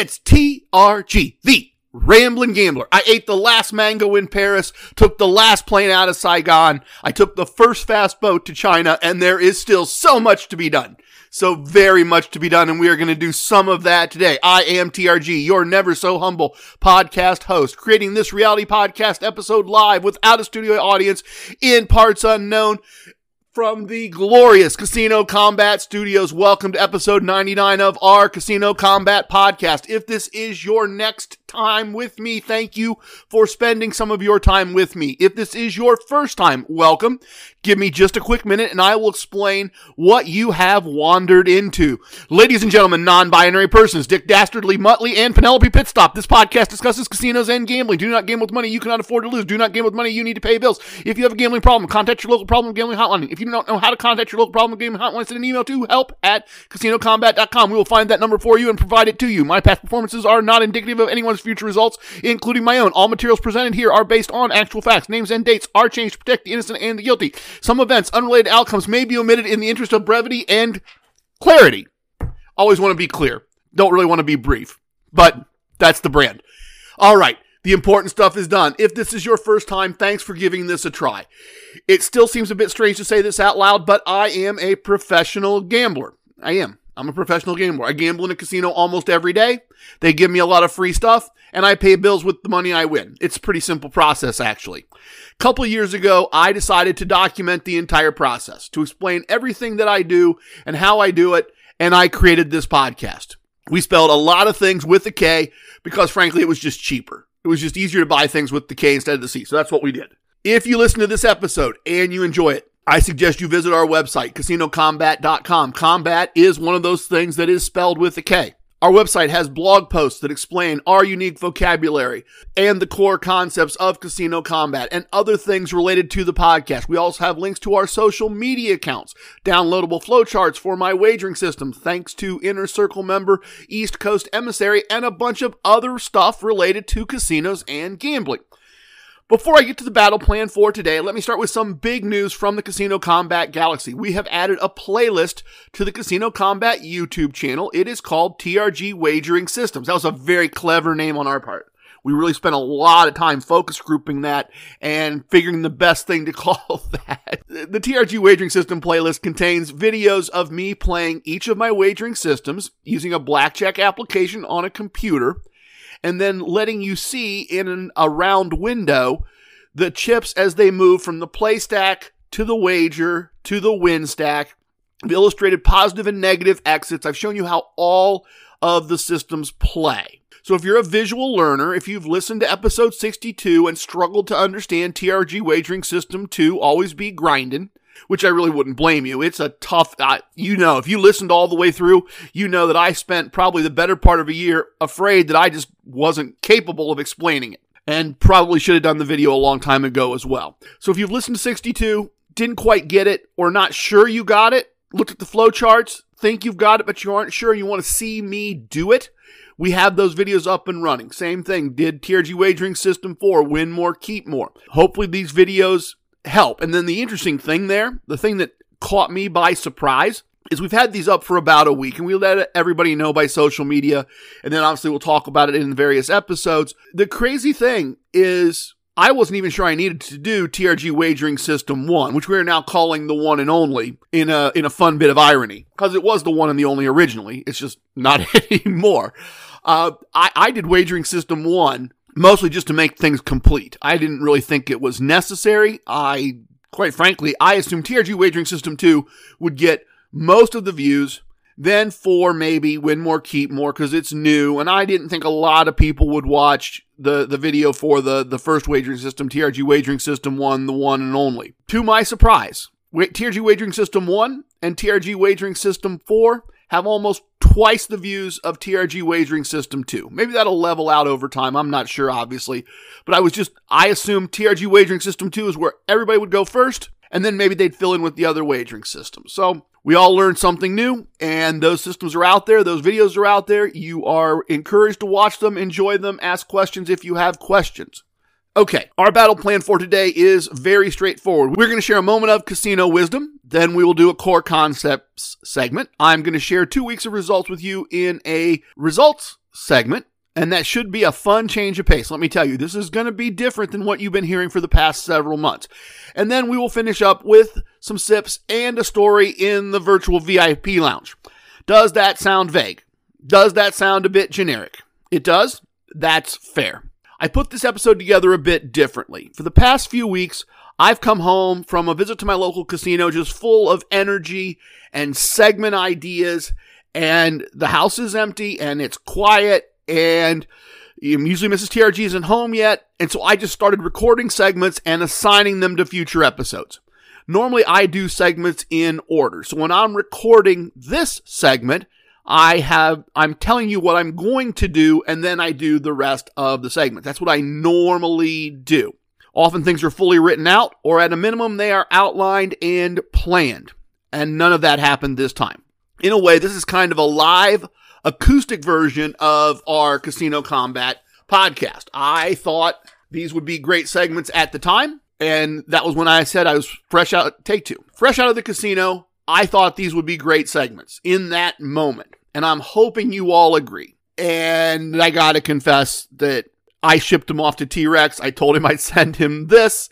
It's TRG, the Rambling Gambler. I ate the last mango in Paris, took the last plane out of Saigon, I took the first fast boat to China, and there is still so much to be done. So very much to be done, and we are going to do some of that today. I am TRG, your never so humble podcast host, creating this reality podcast episode live without a studio audience in parts unknown from the glorious Casino Combat Studios. Welcome to episode 99 of our Casino Combat podcast. If this is your next time with me, thank you for spending some of your time with me. If this is your first time, welcome. Give me just a quick minute and I will explain what you have wandered into. Ladies and gentlemen, non-binary persons, Dick Dastardly, Muttley, and Penelope Pitstop. This podcast discusses casinos and gambling. Do not gamble with money you cannot afford to lose. Do not gamble with money you need to pay bills. If you have a gambling problem, contact your local problem gambling hotline. If you don't know how to contact your local problem gambling hotline, send an email to help at casinocombat.com. We will find that number for you and provide it to you. My past performances are not indicative of anyone's future results, including my own. All materials presented here are based on actual facts. Names and dates are changed to protect the innocent and the guilty. Some events, unrelated outcomes may be omitted in the interest of brevity and clarity. Always want to be clear. Don't really want to be brief, but that's the brand. All right. The important stuff is done. If this is your first time, thanks for giving this a try. It still seems a bit strange to say this out loud, but I am a professional gambler. I am. I'm a professional gambler. I gamble in a casino almost every day. They give me a lot of free stuff, and I pay bills with the money I win. It's a pretty simple process, actually. A couple years ago, I decided to document the entire process, to explain everything that I do and how I do it, and I created this podcast. We spelled a lot of things with a K because, frankly, it was just cheaper. It was just easier to buy things with the K instead of the C. So that's what we did. If you listen to this episode and you enjoy it, I suggest you visit our website, casinocombat.com. Combat is one of those things that is spelled with a K. Our website has blog posts that explain our unique vocabulary and the core concepts of casino combat and other things related to the podcast. We also have links to our social media accounts, downloadable flowcharts for my wagering system, thanks to Inner Circle member East Coast Emissary, and a bunch of other stuff related to casinos and gambling. Before I get to the battle plan for today, let me start with some big news from the Casino Combat Galaxy. We have added a playlist to the Casino Combat YouTube channel. It is called TRG Wagering Systems. That was a very clever name on our part. We really spent a lot of time focus grouping that and figuring the best thing to call that. The TRG Wagering System playlist contains videos of me playing each of my wagering systems using a blackjack application on a computer and then letting you see in an, a round window the chips as they move from the play stack to the wager to the win stack. I've illustrated positive and negative exits. I've shown you how all of the systems play. So if you're a visual learner, if you've listened to episode 62 and struggled to understand TRG wagering system 2, always be grinding, which I really wouldn't blame you. It's a tough, you know, if you listened all the way through, you know that I spent probably the better part of a year afraid that I just wasn't capable of explaining it. And probably should have done the video a long time ago as well. So if you've listened to 62, didn't quite get it, or not sure you got it, looked at the flow charts, think you've got it, but you aren't sure, you want to see me do it, we have those videos up and running. Same thing, did TRG Wagering System 4, win more, keep more. Hopefully these videos help. And then the interesting thing there, the thing that caught me by surprise, is we've had these up for about a week and we let everybody know by social media. And then obviously we'll talk about it in various episodes. The crazy thing is I wasn't even sure I needed to do TRG wagering system one, which we are now calling the one and only in a, in a fun bit of irony because it was the one and the only originally. It's just not anymore. Uh, I, I did wagering system one mostly just to make things complete. I didn't really think it was necessary. I, quite frankly, I assumed TRG Wagering System 2 would get most of the views, then four maybe win more, keep more because it's new. And I didn't think a lot of people would watch the, the video for the, the first wagering system, TRG Wagering System 1, the one and only. To my surprise, TRG Wagering System 1 and TRG Wagering System 4 have almost twice the views of TRG Wagering System 2. Maybe that'll level out over time. I'm not sure, obviously. But I was just, I assumed TRG Wagering System 2 is where everybody would go first, and then maybe they'd fill in with the other wagering systems. So we all learned something new, and those systems are out there. Those videos are out there. You are encouraged to watch them, enjoy them, ask questions if you have questions. Okay, our battle plan for today is very straightforward. We're going to share a moment of casino wisdom. Then we will do a core concepts segment. I'm going to share two weeks of results with you in a results segment. And that should be a fun change of pace. Let me tell you, this is going to be different than what you've been hearing for the past several months. And then we will finish up with some sips and a story in the virtual VIP lounge. Does that sound vague? Does that sound a bit generic? It does? That's fair. I put this episode together a bit differently. For the past few weeks, I've come home from a visit to my local casino just full of energy and segment ideas, and the house is empty and it's quiet, and usually Mrs. TRG isn't home yet, and so I just started recording segments and assigning them to future episodes. Normally, I do segments in order. So when I'm recording this segment, I have, I'm telling you what I'm going to do, and then I do the rest of the segment. That's what I normally do. Often things are fully written out, or at a minimum, they are outlined and planned. And none of that happened this time. In a way, this is kind of a live acoustic version of our Casino Combat podcast. I thought these would be great segments at the time. And that was when I said I was fresh out, take two, fresh out of the casino. I thought these would be great segments in that moment and I'm hoping you all agree. And I gotta confess that I shipped him off to T Rex. I told him I'd send him this.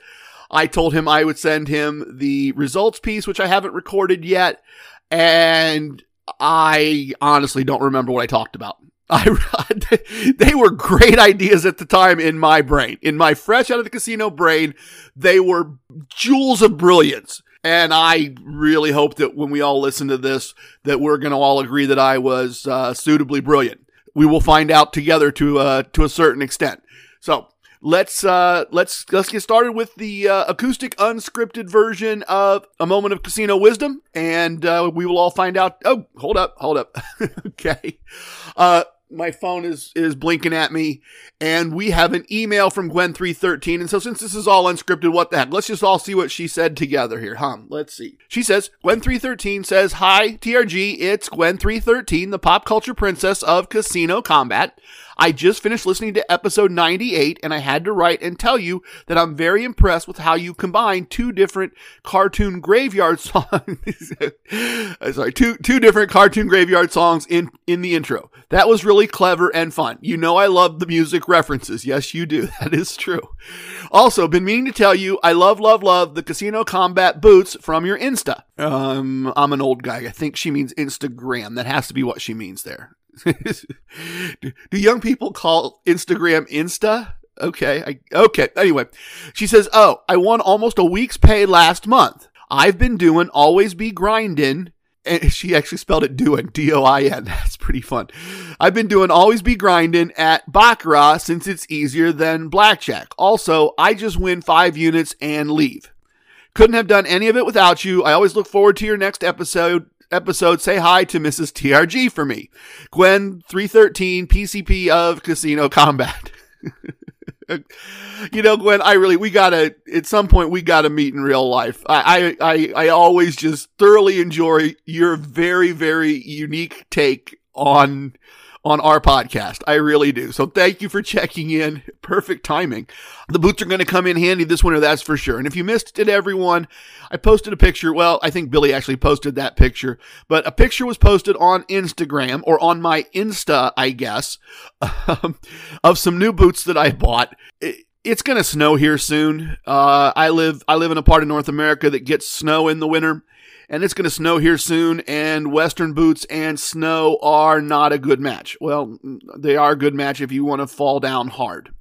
I told him I would send him the results piece, which I haven't recorded yet. And I honestly don't remember what I talked about. I, they were great ideas at the time in my brain. In my fresh out of the casino brain, they were jewels of brilliance. And I really hope that when we all listen to this, that we're going to all agree that I was uh, suitably brilliant. We will find out together to uh, to a certain extent. So let's uh, let's let's get started with the uh, acoustic unscripted version of a moment of casino wisdom, and uh, we will all find out. Oh, hold up, hold up. okay. Uh, my phone is is blinking at me and we have an email from Gwen313 and so since this is all unscripted what the heck? Let's just all see what she said together here huh? Let's see. She says Gwen313 says hi TRG it's Gwen313 the pop culture princess of casino combat I just finished listening to episode 98 and I had to write and tell you that I'm very impressed with how you combine two different cartoon graveyard songs. Sorry, two, two different cartoon graveyard songs in, in the intro. That was really clever and fun. You know, I love the music references. Yes, you do. That is true. Also, been meaning to tell you, I love, love, love the casino combat boots from your Insta. Um, I'm an old guy. I think she means Instagram. That has to be what she means there. Do, do young people call Instagram Insta? Okay. I, okay. Anyway, she says, Oh, I won almost a week's pay last month. I've been doing always be grinding. And she actually spelled it doing, D O I N. That's pretty fun. I've been doing always be grinding at Baccarat since it's easier than blackjack. Also, I just win five units and leave. Couldn't have done any of it without you. I always look forward to your next episode episode, say hi to Mrs. TRG for me. Gwen 313 PCP of Casino Combat. you know, Gwen, I really, we gotta, at some point, we gotta meet in real life. I, I, I, I always just thoroughly enjoy your very, very unique take on on our podcast. I really do. So thank you for checking in. Perfect timing. The boots are going to come in handy this winter, that's for sure. And if you missed it, everyone, I posted a picture. Well, I think Billy actually posted that picture, but a picture was posted on Instagram or on my Insta, I guess, um, of some new boots that I bought. it's going to snow here soon. Uh, I live, I live in a part of North America that gets snow in the winter and it's going to snow here soon, and Western boots and snow are not a good match. Well, they are a good match if you want to fall down hard.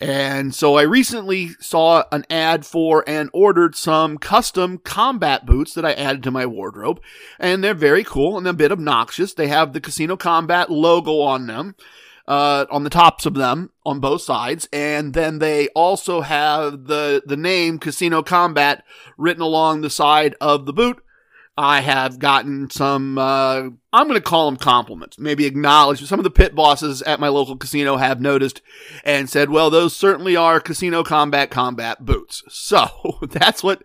And so I recently saw an ad for and ordered some custom combat boots that I added to my wardrobe. And they're very cool and a bit obnoxious. They have the Casino Combat logo on them, uh, on the tops of them on both sides. And then they also have the, the name Casino Combat written along the side of the boot I have gotten some, uh, I'm going to call them compliments, maybe acknowledge. Some of the pit bosses at my local casino have noticed and said, well, those certainly are casino combat combat boots. So that's what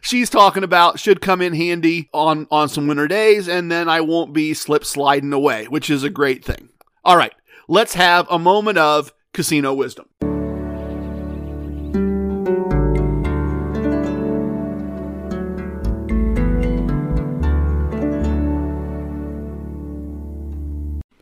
she's talking about. Should come in handy on, on some winter days. And then I won't be slip sliding away, which is a great thing. All right. Let's have a moment of casino wisdom.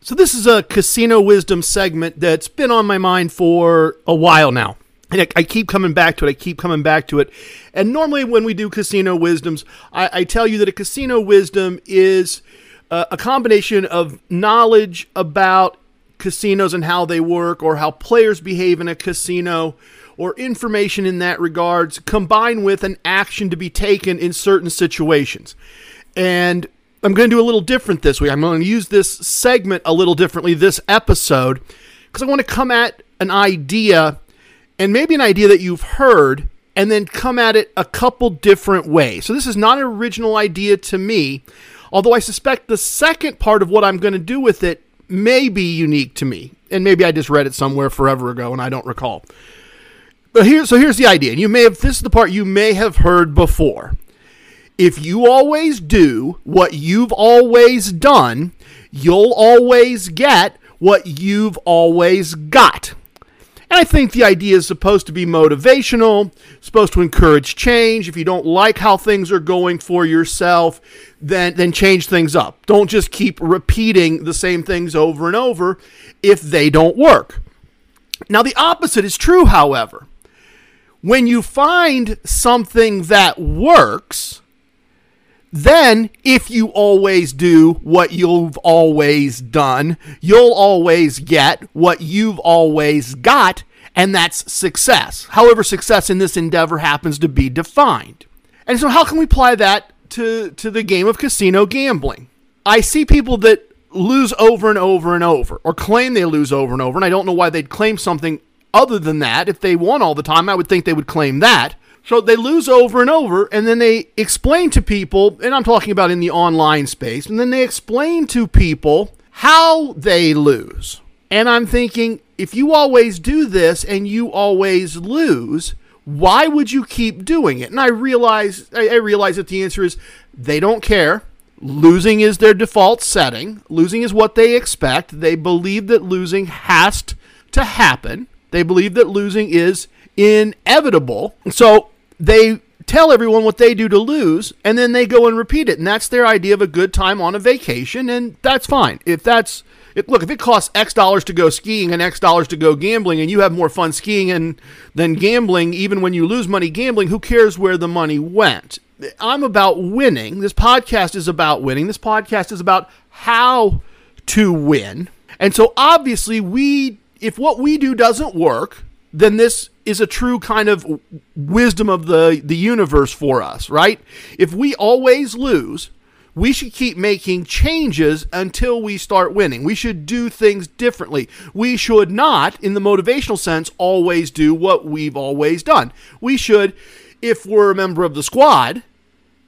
So, this is a casino wisdom segment that's been on my mind for a while now. And I, keep coming back to it. I keep coming back to it. And normally, when we do casino wisdoms, I, I tell you that a casino wisdom is uh, a combination of knowledge about casinos and how they work, or how players behave in a casino, or information in that regards, combined with an action to be taken in certain situations. And I'm going to do a little different this week. I'm going to use this segment a little differently this episode because I want to come at an idea and maybe an idea that you've heard and then come at it a couple different ways. So this is not an original idea to me, although I suspect the second part of what I'm going to do with it may be unique to me. And maybe I just read it somewhere forever ago and I don't recall. But here so here's the idea. And you may have this is the part you may have heard before if you always do what you've always done, you'll always get what you've always got. And I think the idea is supposed to be motivational, supposed to encourage change. If you don't like how things are going for yourself, then then change things up. Don't just keep repeating the same things over and over if they don't work. Now the opposite is true, however. When you find something that works, then, if you always do what you've always done, you'll always get what you've always got, and that's success. However, success in this endeavor happens to be defined. And so, how can we apply that to, to the game of casino gambling? I see people that lose over and over and over, or claim they lose over and over, and I don't know why they'd claim something other than that. If they won all the time, I would think they would claim that. So they lose over and over, and then they explain to people, and I'm talking about in the online space, and then they explain to people how they lose. And I'm thinking, if you always do this and you always lose, why would you keep doing it? And I realize I realize that the answer is they don't care. Losing is their default setting. Losing is what they expect. They believe that losing has to happen. They believe that losing is inevitable. So they tell everyone what they do to lose and then they go and repeat it and that's their idea of a good time on a vacation and that's fine. If that's if, look if it costs x dollars to go skiing and x dollars to go gambling and you have more fun skiing and than gambling even when you lose money gambling who cares where the money went? I'm about winning. This podcast is about winning. This podcast is about how to win. And so obviously we if what we do doesn't work then this is a true kind of wisdom of the, the universe for us, right? If we always lose, we should keep making changes until we start winning. We should do things differently. We should not, in the motivational sense, always do what we've always done. We should, if we're a member of the squad,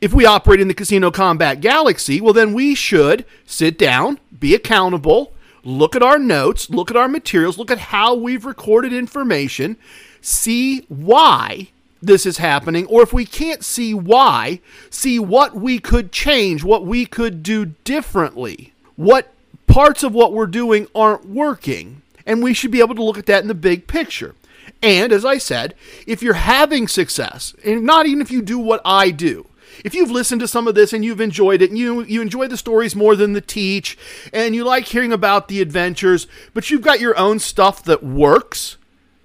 if we operate in the Casino Combat Galaxy, well, then we should sit down, be accountable, look at our notes, look at our materials, look at how we've recorded information, see why this is happening, or if we can't see why, see what we could change, what we could do differently, what parts of what we're doing aren't working. And we should be able to look at that in the big picture. And as I said, if you're having success, and not even if you do what I do, if you've listened to some of this and you've enjoyed it and you you enjoy the stories more than the teach and you like hearing about the adventures, but you've got your own stuff that works,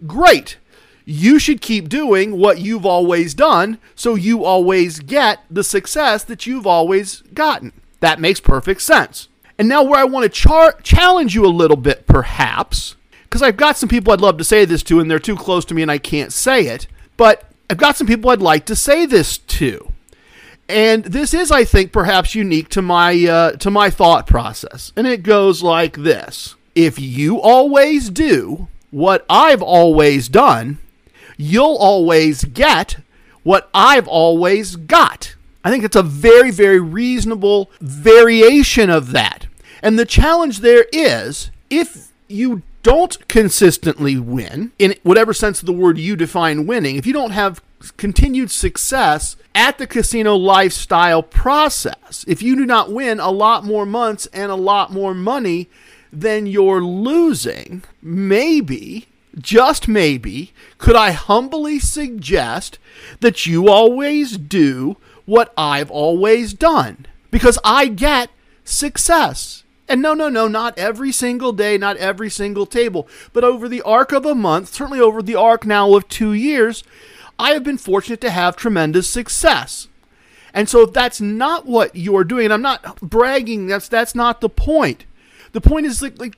great. You should keep doing what you've always done so you always get the success that you've always gotten. That makes perfect sense. And now, where I want to char- challenge you a little bit, perhaps, because I've got some people I'd love to say this to, and they're too close to me and I can't say it, but I've got some people I'd like to say this to. And this is, I think, perhaps unique to my uh, to my thought process, and it goes like this: If you always do what I've always done, you'll always get what I've always got. I think it's a very, very reasonable variation of that. And the challenge there is if you don't consistently win, in whatever sense of the word you define winning, if you don't have continued success at the casino lifestyle process. If you do not win a lot more months and a lot more money than you're losing, maybe, just maybe, could I humbly suggest that you always do what I've always done? Because I get success. And no, no, no, not every single day, not every single table, but over the arc of a month, certainly over the arc now of two years, I have been fortunate to have tremendous success. And so if that's not what you're doing, I'm not bragging, that's that's not the point. The point is like, like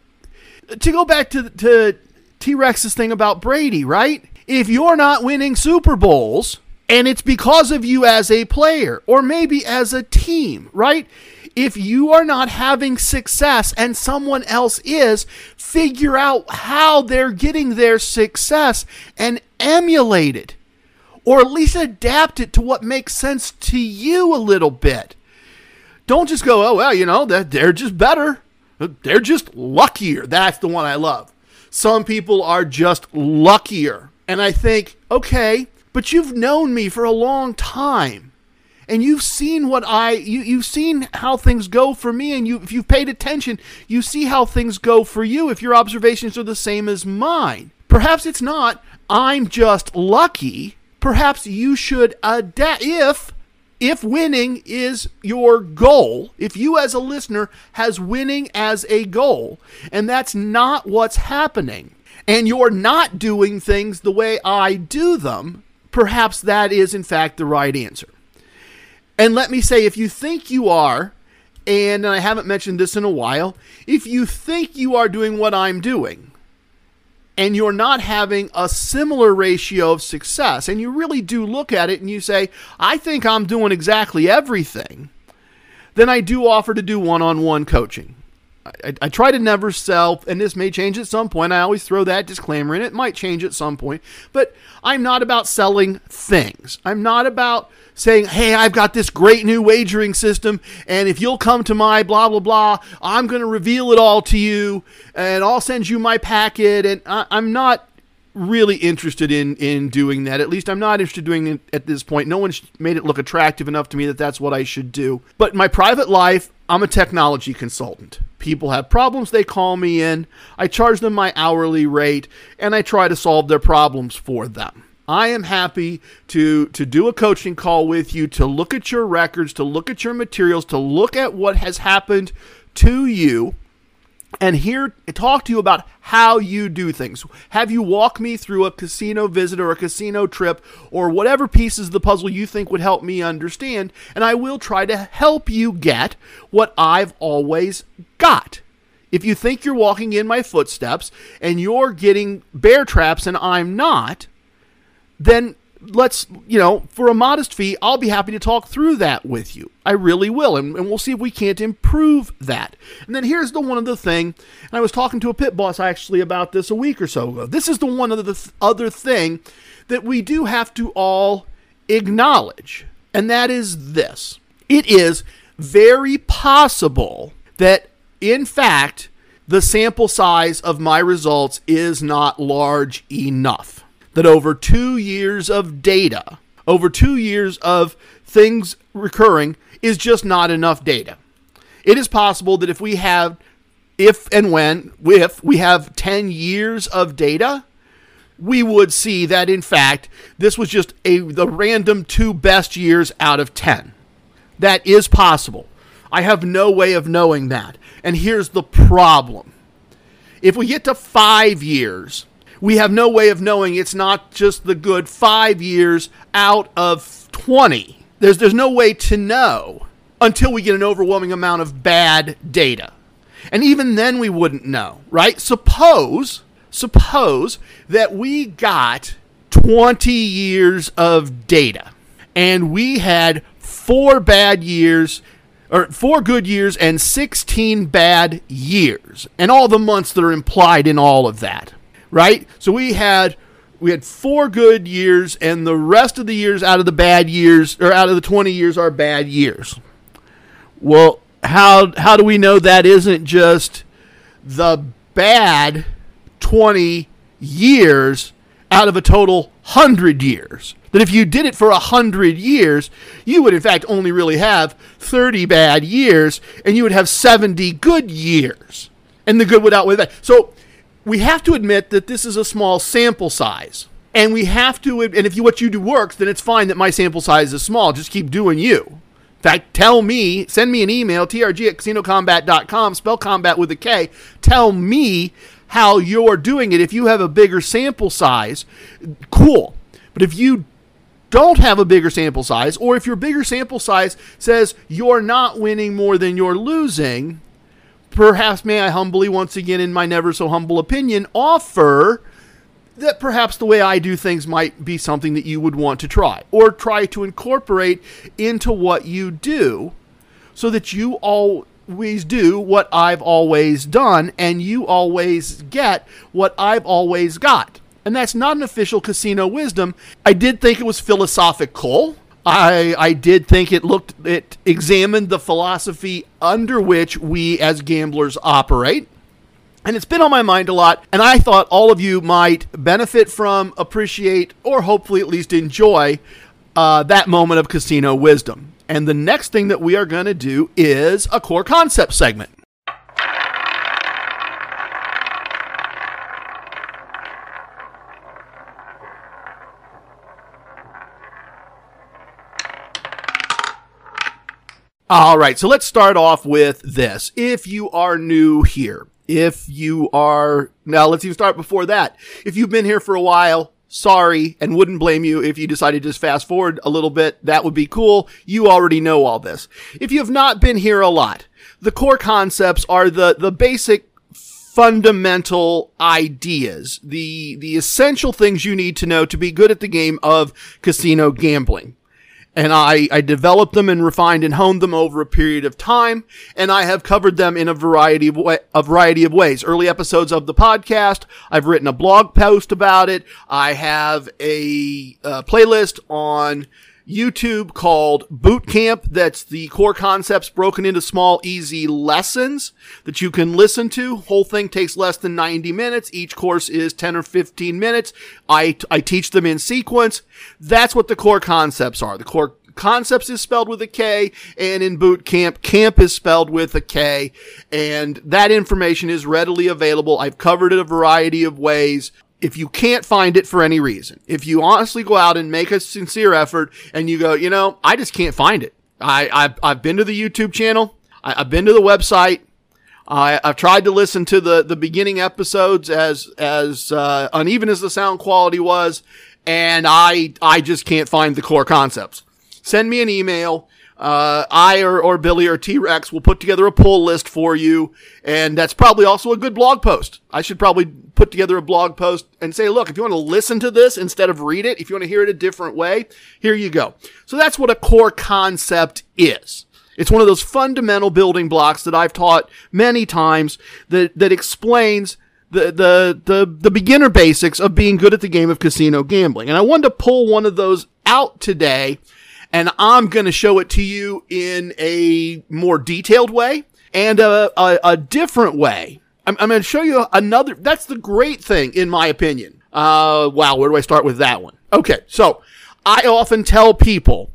to go back to to T Rex's thing about Brady, right? If you're not winning Super Bowls, and it's because of you as a player, or maybe as a team, right? If you are not having success and someone else is, figure out how they're getting their success and emulate it. Or at least adapt it to what makes sense to you a little bit. Don't just go, oh, well, you know, they're just better. They're just luckier. That's the one I love. Some people are just luckier. And I think, okay, but you've known me for a long time. And you've seen what I you you've seen how things go for me and you if you've paid attention, you see how things go for you if your observations are the same as mine. Perhaps it's not. I'm just lucky. Perhaps you should adapt if if winning is your goal, if you as a listener has winning as a goal, and that's not what's happening, and you're not doing things the way I do them, perhaps that is in fact the right answer. And let me say, if you think you are, and I haven't mentioned this in a while, if you think you are doing what I'm doing, and you're not having a similar ratio of success, and you really do look at it and you say, I think I'm doing exactly everything, then I do offer to do one on one coaching. I, I, try to never sell, and this may change at some point. I always throw that disclaimer in. It might change at some point, but I'm not about selling things. I'm not about saying, hey, I've got this great new wagering system, and if you'll come to my blah, blah, blah, I'm going to reveal it all to you, and I'll send you my packet. And I, I'm not really interested in in doing that. At least I'm not interested in doing it at this point. No one's made it look attractive enough to me that that's what I should do. But in my private life, I'm a technology consultant. People have problems, they call me in. I charge them my hourly rate and I try to solve their problems for them. I am happy to to do a coaching call with you to look at your records, to look at your materials, to look at what has happened to you and here talk to you about how you do things. Have you walk me through a casino visit or a casino trip or whatever pieces of the puzzle you think would help me understand, and I will try to help you get what I've always got. If you think you're walking in my footsteps and you're getting bear traps and I'm not, then let's, you know, for a modest fee, I'll be happy to talk through that with you. I really will. And, and we'll see if we can't improve that. And then here's the one other thing. And I was talking to a pit boss actually about this a week or so ago. This is the one other, th- other thing that we do have to all acknowledge. And that is this it is very possible that, in fact, the sample size of my results is not large enough that over two years of data, over two years of things recurring, is just not enough data. It is possible that if we have, if and when, if we have 10 years of data, we would see that in fact this was just a the random two best years out of 10. That is possible. I have no way of knowing that. And here's the problem. If we get to 5 years, we have no way of knowing it's not just the good five years out of 20. There's, there's no way to know until we get an overwhelming amount of bad data. And even then we wouldn't know, right? Suppose, suppose that we got 20 years of data and we had four bad years or four good years and 16 bad years and all the months that are implied in all of that right? So we had we had four good years, and the rest of the years out of the bad years, or out of the 20 years, are bad years. Well, how how do we know that isn't just the bad 20 years out of a total 100 years? That if you did it for a 100 years, you would in fact only really have 30 bad years, and you would have 70 good years. And the good would outweigh that. So we have to admit that this is a small sample size. And we have to, and if you, what you do works, then it's fine that my sample size is small. Just keep doing you. In fact, tell me, send me an email, trg at casinocombat.com, spell combat with a K. Tell me how you're doing it. If you have a bigger sample size, cool. But if you don't have a bigger sample size, or if your bigger sample size says you're not winning more than you're losing, perhaps may I humbly, once again, in my never so humble opinion, offer that perhaps the way I do things might be something that you would want to try or try to incorporate into what you do so that you always do what I've always done and you always get what I've always got. And that's not an official casino wisdom. I did think it was philosophical. I, I did think it looked it examined the philosophy under which we as gamblers operate. And it's been on my mind a lot, and I thought all of you might benefit from, appreciate, or hopefully at least enjoy uh, that moment of casino wisdom. And the next thing that we are going to do is a core concept segment. All right, so let's start off with this. If you are new here, if you are, now let's even start before that. If you've been here for a while, sorry, and wouldn't blame you if you decided to just fast forward a little bit. That would be cool. You already know all this. If you have not been here a lot, the core concepts are the, the basic fundamental ideas, the, the essential things you need to know to be good at the game of casino gambling and I, I developed them and refined and honed them over a period of time, and I have covered them in a variety of way, a variety of ways. Early episodes of the podcast, I've written a blog post about it. I have a, a playlist on YouTube called Boot Camp. That's the core concepts broken into small, easy lessons that you can listen to. Whole thing takes less than 90 minutes. Each course is 10 or 15 minutes. I, I teach them in sequence. That's what the core concepts are. The core concepts is spelled with a K and in boot camp, camp is spelled with a K and that information is readily available. I've covered it a variety of ways if you can't find it for any reason, if you honestly go out and make a sincere effort and you go, you know, I just can't find it. I, I've, I've been to the YouTube channel. I, have been to the website. I, have tried to listen to the, the beginning episodes as, as, uh, uneven as the sound quality was. And I, I just can't find the core concepts. Send me an email uh, I or, or Billy or T Rex will put together a pull list for you. And that's probably also a good blog post. I should probably put together a blog post and say, look, if you want to listen to this instead of read it, if you want to hear it a different way, here you go. So that's what a core concept is. It's one of those fundamental building blocks that I've taught many times that, that explains the, the, the, the beginner basics of being good at the game of casino gambling. And I wanted to pull one of those out today and I'm going to show it to you in a more detailed way and a, a, a different way. I'm, I'm going to show you another. That's the great thing, in my opinion. Uh, wow, where do I start with that one? Okay, so I often tell people,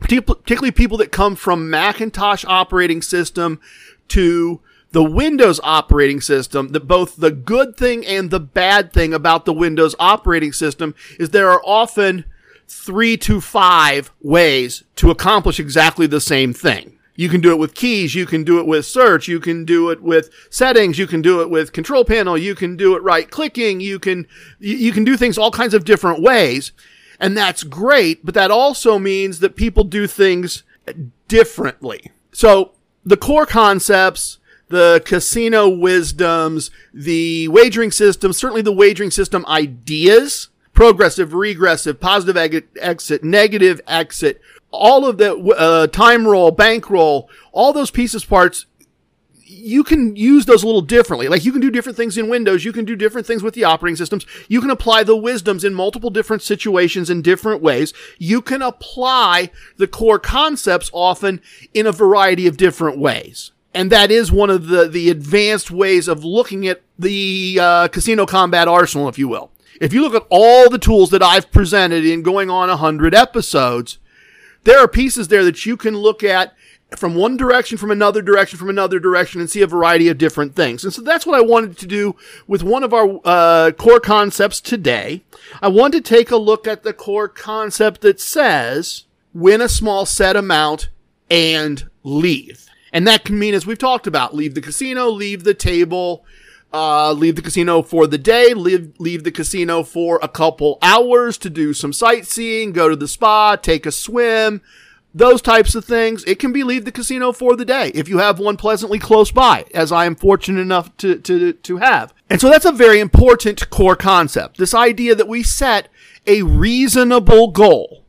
particularly people that come from Macintosh operating system to the Windows operating system, that both the good thing and the bad thing about the Windows operating system is there are often three to five ways to accomplish exactly the same thing. You can do it with keys. You can do it with search. You can do it with settings. You can do it with control panel. You can do it right clicking. You can, you can do things all kinds of different ways. And that's great. But that also means that people do things differently. So the core concepts, the casino wisdoms, the wagering system, certainly the wagering system ideas progressive, regressive, positive exit, negative exit, all of the uh, time roll, bank roll, all those pieces parts you can use those a little differently. Like you can do different things in Windows. You can do different things with the operating systems. You can apply the wisdoms in multiple different situations in different ways. You can apply the core concepts often in a variety of different ways. And that is one of the, the advanced ways of looking at the uh, casino combat arsenal, if you will. If you look at all the tools that I've presented in going on 100 episodes, there are pieces there that you can look at from one direction, from another direction, from another direction, and see a variety of different things. And so that's what I wanted to do with one of our uh, core concepts today. I want to take a look at the core concept that says win a small set amount and leave. And that can mean, as we've talked about, leave the casino, leave the table, uh, leave the casino for the day, leave, leave the casino for a couple hours to do some sightseeing, go to the spa, take a swim, those types of things. It can be leave the casino for the day if you have one pleasantly close by, as I am fortunate enough to, to, to have. And so that's a very important core concept. This idea that we set a reasonable goal.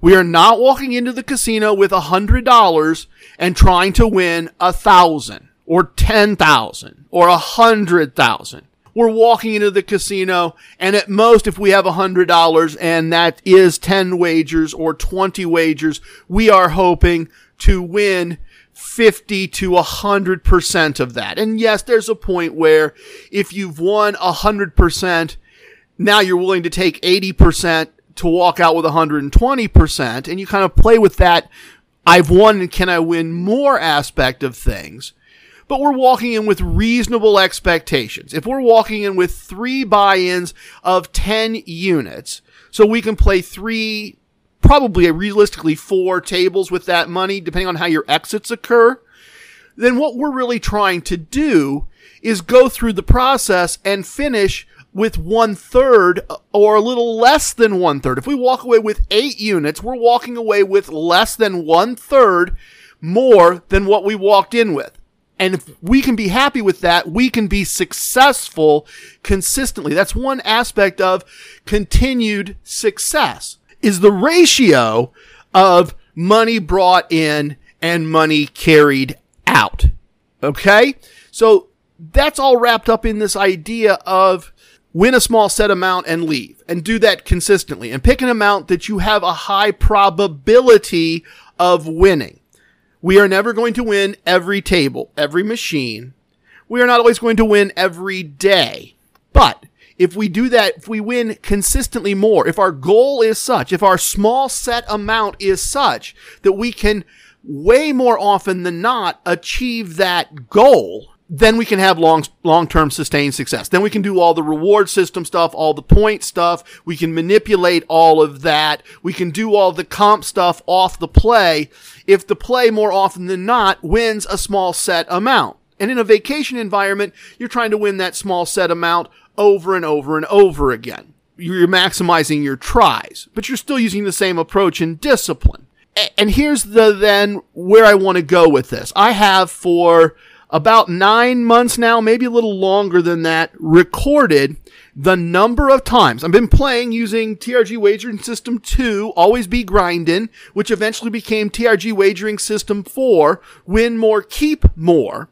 We are not walking into the casino with a hundred dollars and trying to win a thousand or ten thousand or a hundred thousand. We're walking into the casino and at most if we have a hundred dollars and that is 10 wagers or 20 wagers we are hoping to win 50 to 100% of that. And yes there's a point where if you've won 100% now you're willing to take 80% to walk out with 120% and you kind of play with that I've won and can I win more aspect of things but we're walking in with reasonable expectations. If we're walking in with three buy-ins of 10 units, so we can play three, probably realistically four tables with that money, depending on how your exits occur, then what we're really trying to do is go through the process and finish with one third or a little less than one third. If we walk away with eight units, we're walking away with less than one third more than what we walked in with. And if we can be happy with that, we can be successful consistently. That's one aspect of continued success is the ratio of money brought in and money carried out. Okay. So that's all wrapped up in this idea of win a small set amount and leave and do that consistently and pick an amount that you have a high probability of winning. We are never going to win every table, every machine. We are not always going to win every day. But if we do that, if we win consistently more, if our goal is such, if our small set amount is such that we can way more often than not achieve that goal, then we can have long, long-term sustained success. Then we can do all the reward system stuff, all the point stuff. We can manipulate all of that. We can do all the comp stuff off the play if the play more often than not wins a small set amount. And in a vacation environment, you're trying to win that small set amount over and over and over again. You're maximizing your tries, but you're still using the same approach and discipline. And here's the then where I want to go with this. I have for about nine months now, maybe a little longer than that, recorded the number of times I've been playing using TRG Wagering System 2, Always Be Grindin', which eventually became TRG Wagering System 4, Win More, Keep More.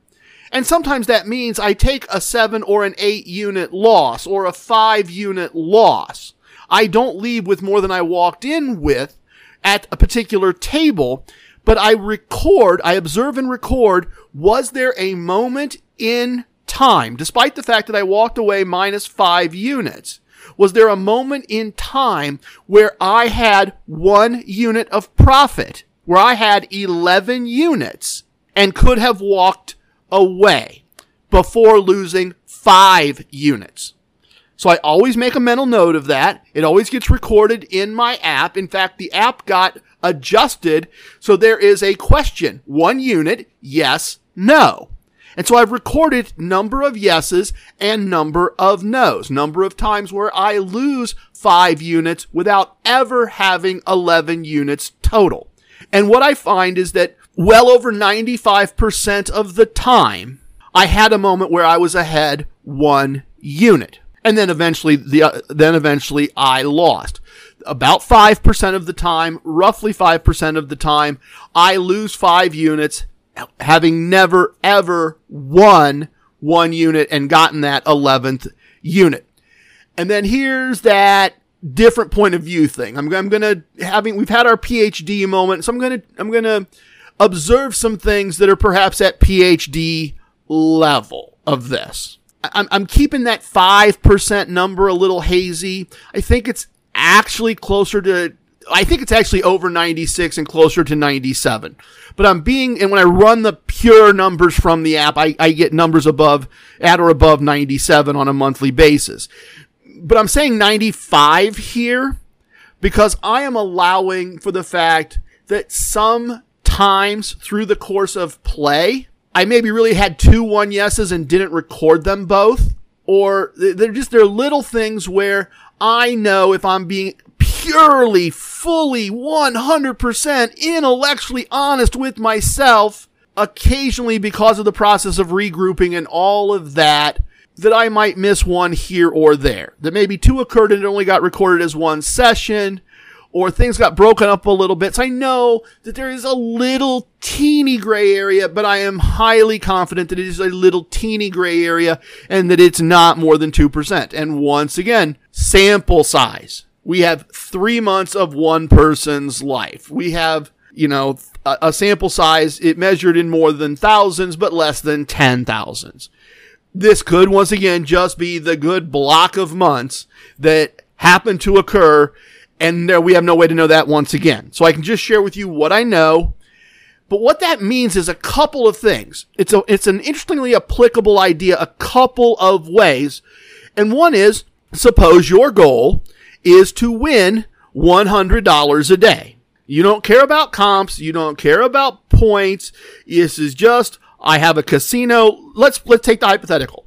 And sometimes that means I take a 7 or an 8 unit loss or a 5 unit loss. I don't leave with more than I walked in with at a particular table but I record, I observe and record, was there a moment in time, despite the fact that I walked away minus five units? Was there a moment in time where I had one unit of profit, where I had 11 units and could have walked away before losing five units? So I always make a mental note of that. It always gets recorded in my app. In fact, the app got adjusted. So there is a question. One unit, yes, no. And so I've recorded number of yeses and number of nos, number of times where I lose five units without ever having 11 units total. And what I find is that well over 95% of the time, I had a moment where I was ahead one unit. And then eventually the, uh, then eventually I lost about 5% of the time, roughly 5% of the time, I lose five units, having never ever won one unit and gotten that 11th unit. And then here's that different point of view thing. I'm, I'm gonna having, we've had our PhD moment, so I'm gonna, I'm gonna observe some things that are perhaps at PhD level of this. I'm, I'm keeping that 5% number a little hazy. I think it's actually closer to I think it's actually over 96 and closer to 97. But I'm being, and when I run the pure numbers from the app, I, I get numbers above, at or above 97 on a monthly basis. But I'm saying 95 here because I am allowing for the fact that sometimes times through the course of play. I maybe really had two one yeses and didn't record them both. Or they're just, they're little things where I know if I'm being purely, fully, 100% intellectually honest with myself, occasionally because of the process of regrouping and all of that, that I might miss one here or there. That maybe two occurred and it only got recorded as one session, or things got broken up a little bit. So I know that there is a little teeny gray area, but I am highly confident that it is a little teeny gray area and that it's not more than 2%. And once again, sample size. We have three months of one person's life. We have, you know, a, a sample size, it measured in more than thousands, but less than ten thousands. This could once again just be the good block of months that happen to occur and there we have no way to know that once again. So I can just share with you what I know. But what that means is a couple of things. It's a, it's an interestingly applicable idea a couple of ways. And one is, suppose your goal is to win $100 a day. You don't care about comps. You don't care about points. This is just, I have a casino. Let's, let's take the hypothetical.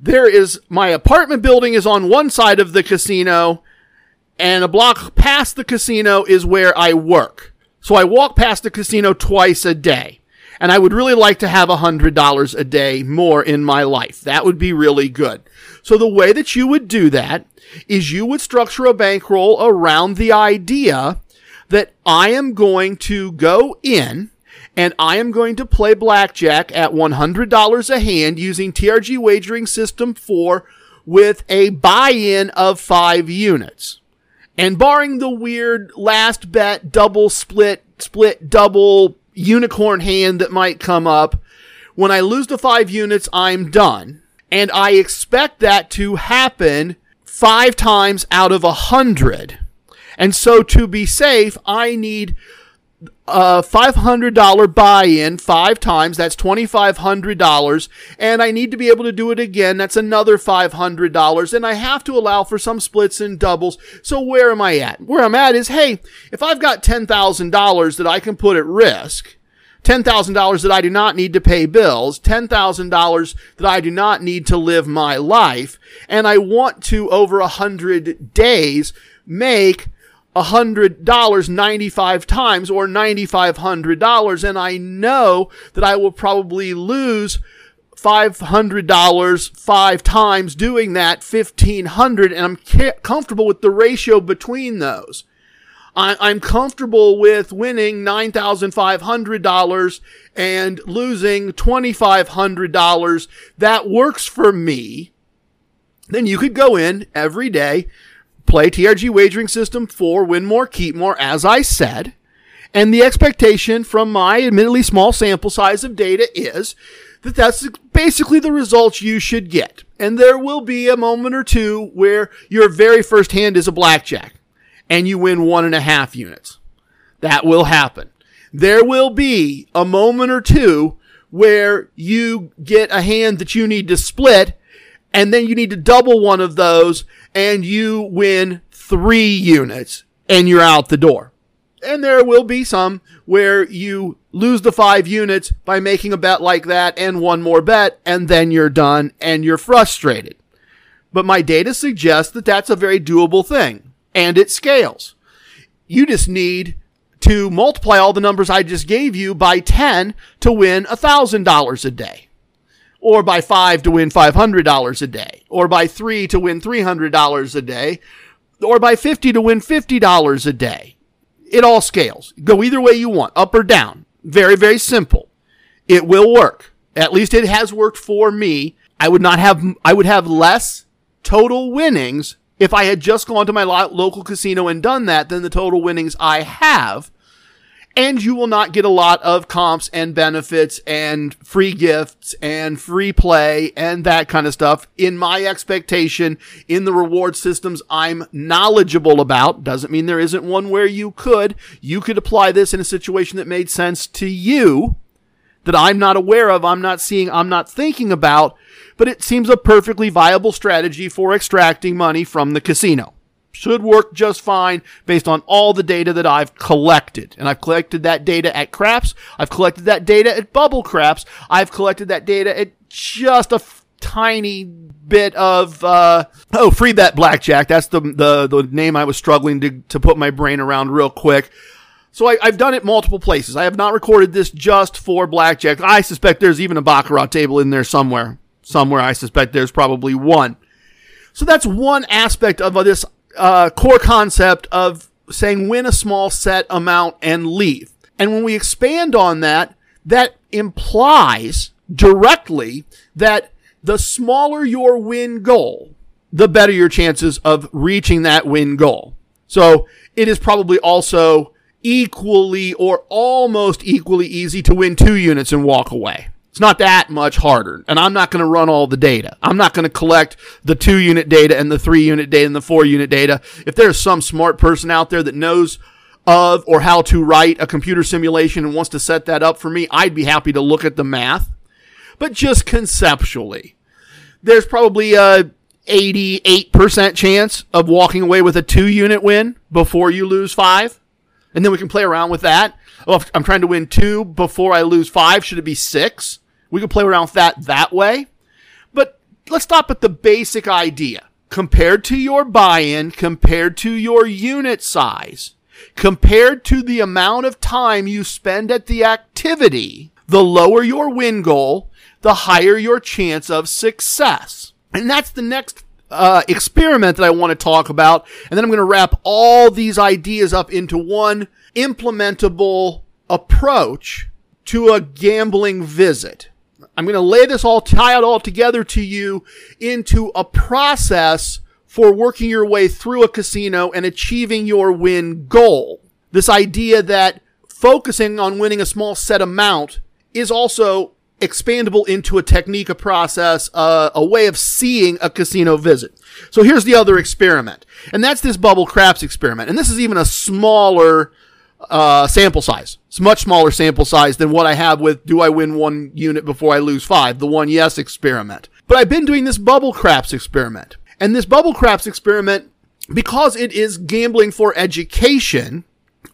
There is, my apartment building is on one side of the casino and a block past the casino is where I work. So I walk past the casino twice a day. And I would really like to have $100 a day more in my life. That would be really good. So the way that you would do that is you would structure a bankroll around the idea that I am going to go in and I am going to play blackjack at $100 a hand using TRG wagering system 4 with a buy-in of 5 units. And barring the weird last bet double split split double unicorn hand that might come up, when I lose the 5 units I'm done. And I expect that to happen five times out of a hundred. And so to be safe, I need a $500 buy-in five times. That's $2,500. And I need to be able to do it again. That's another $500. And I have to allow for some splits and doubles. So where am I at? Where I'm at is, hey, if I've got $10,000 that I can put at risk, $10,000 that I do not need to pay bills, $10,000 that I do not need to live my life, and I want to, over a hundred days, make a hundred dollars 95 times or $9,500 and I know that I will probably lose $500 five times doing that 1500 and I'm comfortable with the ratio between those. I, am comfortable with winning $9,500 and losing $2,500. That works for me. Then you could go in every day, play TRG wagering system for win more, keep more, as I said. And the expectation from my admittedly small sample size of data is that that's basically the results you should get. And there will be a moment or two where your very first hand is a blackjack and you win one and a half units. That will happen. There will be a moment or two where you get a hand that you need to split and then you need to double one of those and you win three units and you're out the door. And there will be some where you lose the five units by making a bet like that and one more bet and then you're done and you're frustrated. But my data suggests that that's a very doable thing and it scales. You just need to multiply all the numbers I just gave you by 10 to win $1,000 a day. Or by 5 to win $500 a day. Or by 3 to win $300 a day. Or by 50 to win $50 a day. It all scales. Go either way you want, up or down. Very, very simple. It will work. At least it has worked for me. I would not have, I would have less total winnings if I had just gone to my local casino and done that than the total winnings I have. And you will not get a lot of comps and benefits and free gifts and free play and that kind of stuff. In my expectation, in the reward systems I'm knowledgeable about, doesn't mean there isn't one where you could. You could apply this in a situation that made sense to you that I'm not aware of, I'm not seeing, I'm not thinking about but it seems a perfectly viable strategy for extracting money from the casino. Should work just fine based on all the data that I've collected. And I've collected that data at craps. I've collected that data at bubble craps. I've collected that data at just a f- tiny bit of uh, oh free bet blackjack. That's the the the name I was struggling to to put my brain around real quick. So I, have done it multiple places. I have not recorded this just for blackjack. I suspect there's even a baccarat table in there somewhere. Somewhere I suspect there's probably one. So that's one aspect of this uh, core concept of saying win a small set amount and leave. And when we expand on that, that implies directly that the smaller your win goal, the better your chances of reaching that win goal. So it is probably also equally or almost equally easy to win two units and walk away. It's not that much harder. And I'm not going to run all the data. I'm not going to collect the two unit data and the three unit data and the four unit data. If there's some smart person out there that knows of or how to write a computer simulation and wants to set that up for me, I'd be happy to look at the math. But just conceptually, there's probably a 88% chance of walking away with a two unit win before you lose five. And then we can play around with that. Well, if I'm trying to win two before I lose five, should it be six? We could play around with that that way. But let's stop at the basic idea. Compared to your buy-in, compared to your unit size, compared to the amount of time you spend at the activity, the lower your win goal, the higher your chance of success. And that's the next uh, experiment that I want to talk about. And then I'm going to wrap all these ideas up into one implementable approach to a gambling visit. I'm going to lay this all, tie it all together to you into a process for working your way through a casino and achieving your win goal. This idea that focusing on winning a small set amount is also expandable into a technique, a process, uh, a way of seeing a casino visit. So here's the other experiment, and that's this bubble craps experiment. And this is even a smaller uh, sample size. It's much smaller sample size than what I have with do I win one unit before I lose five, the one yes experiment. But I've been doing this bubble craps experiment. And this bubble craps experiment, because it is gambling for education,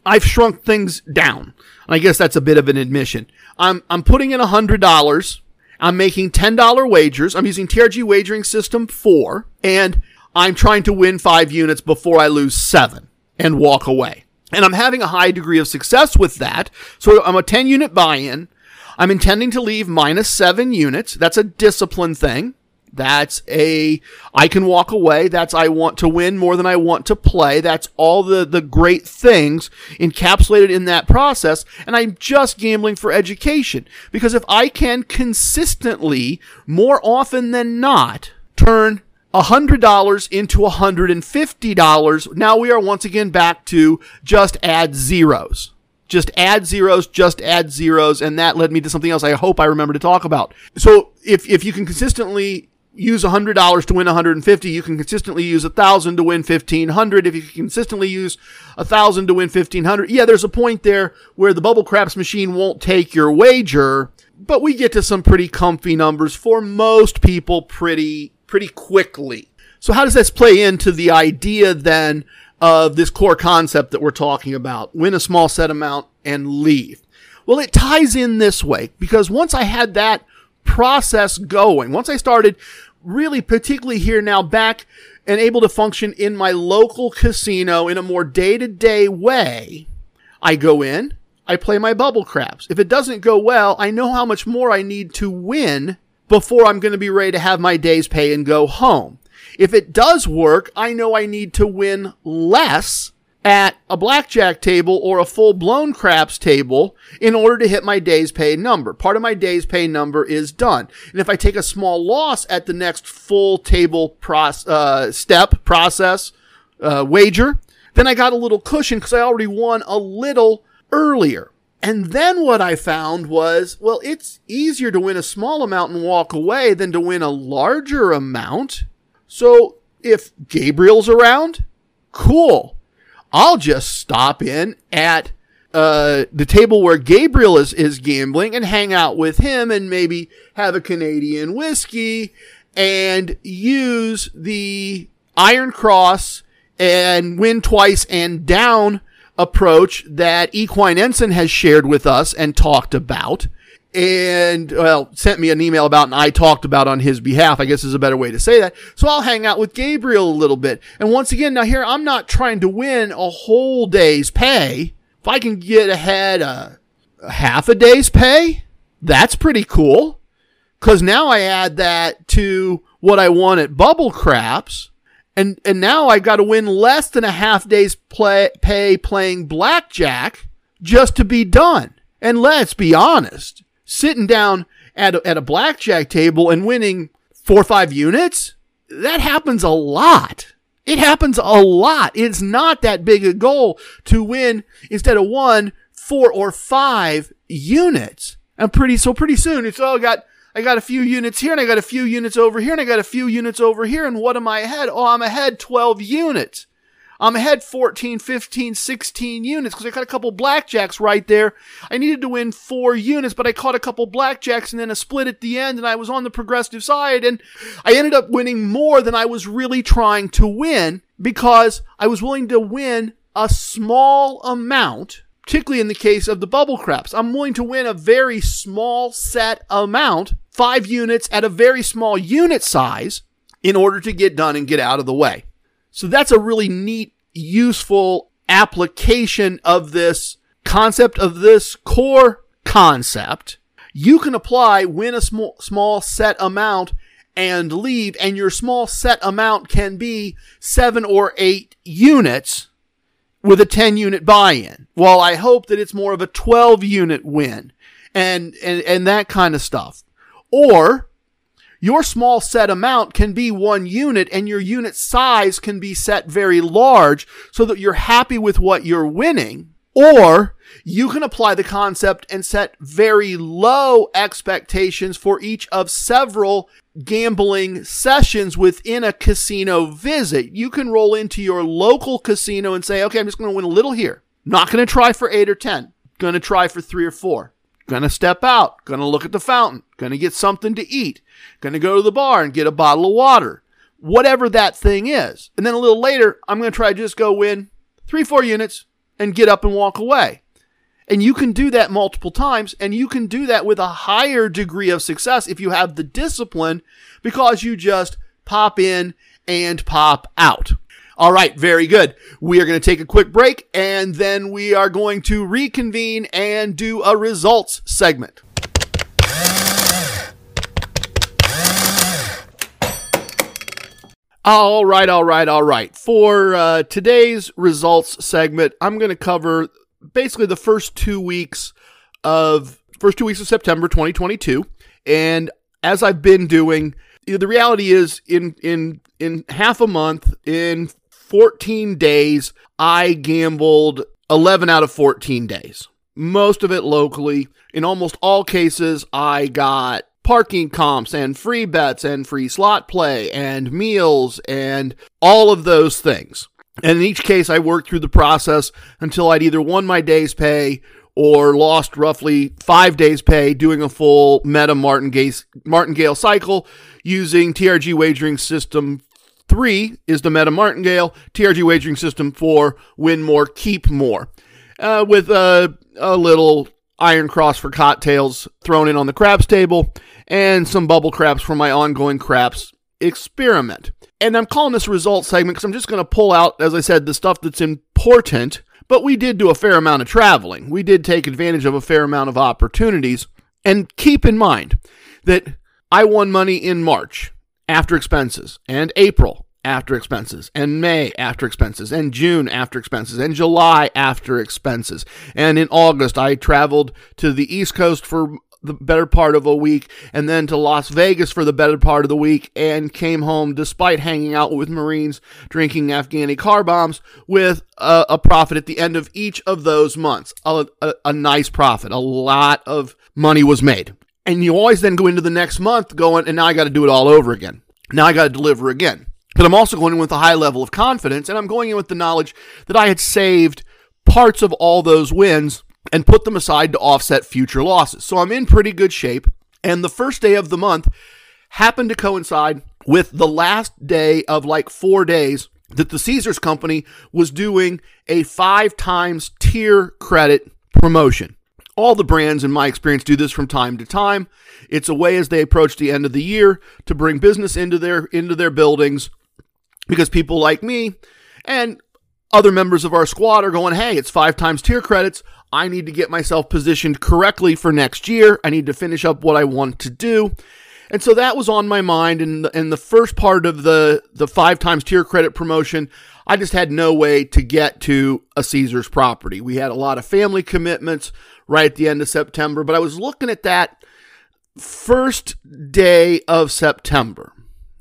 I've shrunk things down. I guess that's a bit of an admission. I'm, I'm putting in $100. I'm making $10 wagers. I'm using TRG wagering system four, and I'm trying to win five units before I lose seven and walk away. And I'm having a high degree of success with that. So I'm a 10 unit buy in. I'm intending to leave minus seven units. That's a discipline thing. That's a, I can walk away. That's I want to win more than I want to play. That's all the, the great things encapsulated in that process. And I'm just gambling for education because if I can consistently, more often than not, turn $100 into $150. Now we are once again back to just add zeros. Just add zeros, just add zeros, and that led me to something else I hope I remember to talk about. So if, if you can consistently use $100 to win 150, you can consistently use 1000 to win 1500. If you can consistently use 1000 to win 1500, yeah, there's a point there where the bubble craps machine won't take your wager, but we get to some pretty comfy numbers for most people pretty pretty quickly. So how does this play into the idea then of this core concept that we're talking about? Win a small set amount and leave. Well, it ties in this way because once I had that process going, once I started really particularly here now back and able to function in my local casino in a more day to day way, I go in, I play my bubble craps. If it doesn't go well, I know how much more I need to win before I'm going to be ready to have my day's pay and go home. If it does work, I know I need to win less at a blackjack table or a full blown craps table in order to hit my day's pay number. Part of my day's pay number is done. And if I take a small loss at the next full table uh, step process uh, wager, then I got a little cushion because I already won a little earlier. And then what I found was, well, it's easier to win a small amount and walk away than to win a larger amount. So if Gabriel's around, cool. I'll just stop in at uh, the table where Gabriel is, is gambling and hang out with him and maybe have a Canadian whiskey and use the Iron Cross and win twice and down approach that Equine Ensign has shared with us and talked about. And, well, sent me an email about and I talked about on his behalf, I guess is a better way to say that. So I'll hang out with Gabriel a little bit. And once again, now here, I'm not trying to win a whole day's pay. If I can get ahead a, a half a day's pay, that's pretty cool. Cause now I add that to what I won at Bubble Craps and and now I've got to win less than a half day's play, pay playing blackjack just to be done. And let's be honest, sitting down at a, at a blackjack table and winning four or five units, that happens a lot. It happens a lot. It's not that big a goal to win instead of one, four or five units. And pretty so pretty soon it's all got I got a few units here and I got a few units over here and I got a few units over here. And what am I ahead? Oh, I'm ahead 12 units. I'm ahead 14, 15, 16 units because I got a couple blackjacks right there. I needed to win four units, but I caught a couple blackjacks and then a split at the end and I was on the progressive side and I ended up winning more than I was really trying to win because I was willing to win a small amount particularly in the case of the bubble craps. I'm willing to win a very small set amount five units at a very small unit size in order to get done and get out of the way. So that's a really neat, useful application of this concept of this core concept. You can apply win a small, small set amount and leave, and your small set amount can be seven or eight units with a 10 unit buy-in. Well, I hope that it's more of a 12 unit win and, and, and that kind of stuff. Or your small set amount can be one unit and your unit size can be set very large so that you're happy with what you're winning. Or you can apply the concept and set very low expectations for each of several gambling sessions within a casino visit. You can roll into your local casino and say, okay, I'm just going to win a little here. Not going to try for eight or 10. Going to try for three or four. Gonna step out, gonna look at the fountain, gonna get something to eat, gonna go to the bar and get a bottle of water, whatever that thing is. And then a little later, I'm gonna try to just go win three, four units and get up and walk away. And you can do that multiple times, and you can do that with a higher degree of success if you have the discipline because you just pop in and pop out. All right, very good. We are going to take a quick break and then we are going to reconvene and do a results segment. All right, all right, all right. For uh, today's results segment, I'm going to cover basically the first two weeks of first two weeks of September 2022, and as I've been doing, the reality is in in in half a month in 14 days, I gambled 11 out of 14 days. Most of it locally. In almost all cases, I got parking comps and free bets and free slot play and meals and all of those things. And in each case, I worked through the process until I'd either won my day's pay or lost roughly five days' pay doing a full meta martingale cycle using TRG wagering system Three is the Meta Martingale TRG wagering system for win more, keep more, uh, with a, a little iron cross for cocktails thrown in on the craps table and some bubble craps for my ongoing craps experiment. And I'm calling this a results segment because I'm just going to pull out, as I said, the stuff that's important. But we did do a fair amount of traveling. We did take advantage of a fair amount of opportunities. And keep in mind that I won money in March after expenses, and April after expenses, and May after expenses, and June after expenses, and July after expenses. And in August, I traveled to the East Coast for the better part of a week and then to Las Vegas for the better part of the week and came home despite hanging out with Marines drinking Afghani car bombs with a, a profit at the end of each of those months. A, a, a nice profit. A lot of money was made. And you always then go into the next month going, and now I got to do it all over again. Now I got to deliver again. But I'm also going in with a high level of confidence, and I'm going in with the knowledge that I had saved parts of all those wins and put them aside to offset future losses. So I'm in pretty good shape. And the first day of the month happened to coincide with the last day of like four days that the Caesars company was doing a five times tier credit promotion. All the brands, in my experience, do this from time to time. It's a way as they approach the end of the year to bring business into their into their buildings because people like me and other members of our squad are going, hey, it's five times tier credits. I need to get myself positioned correctly for next year. I need to finish up what I want to do. And so that was on my mind. And in the first part of the, the five times tier credit promotion, I just had no way to get to a Caesars property. We had a lot of family commitments right at the end of September, but I was looking at that first day of September.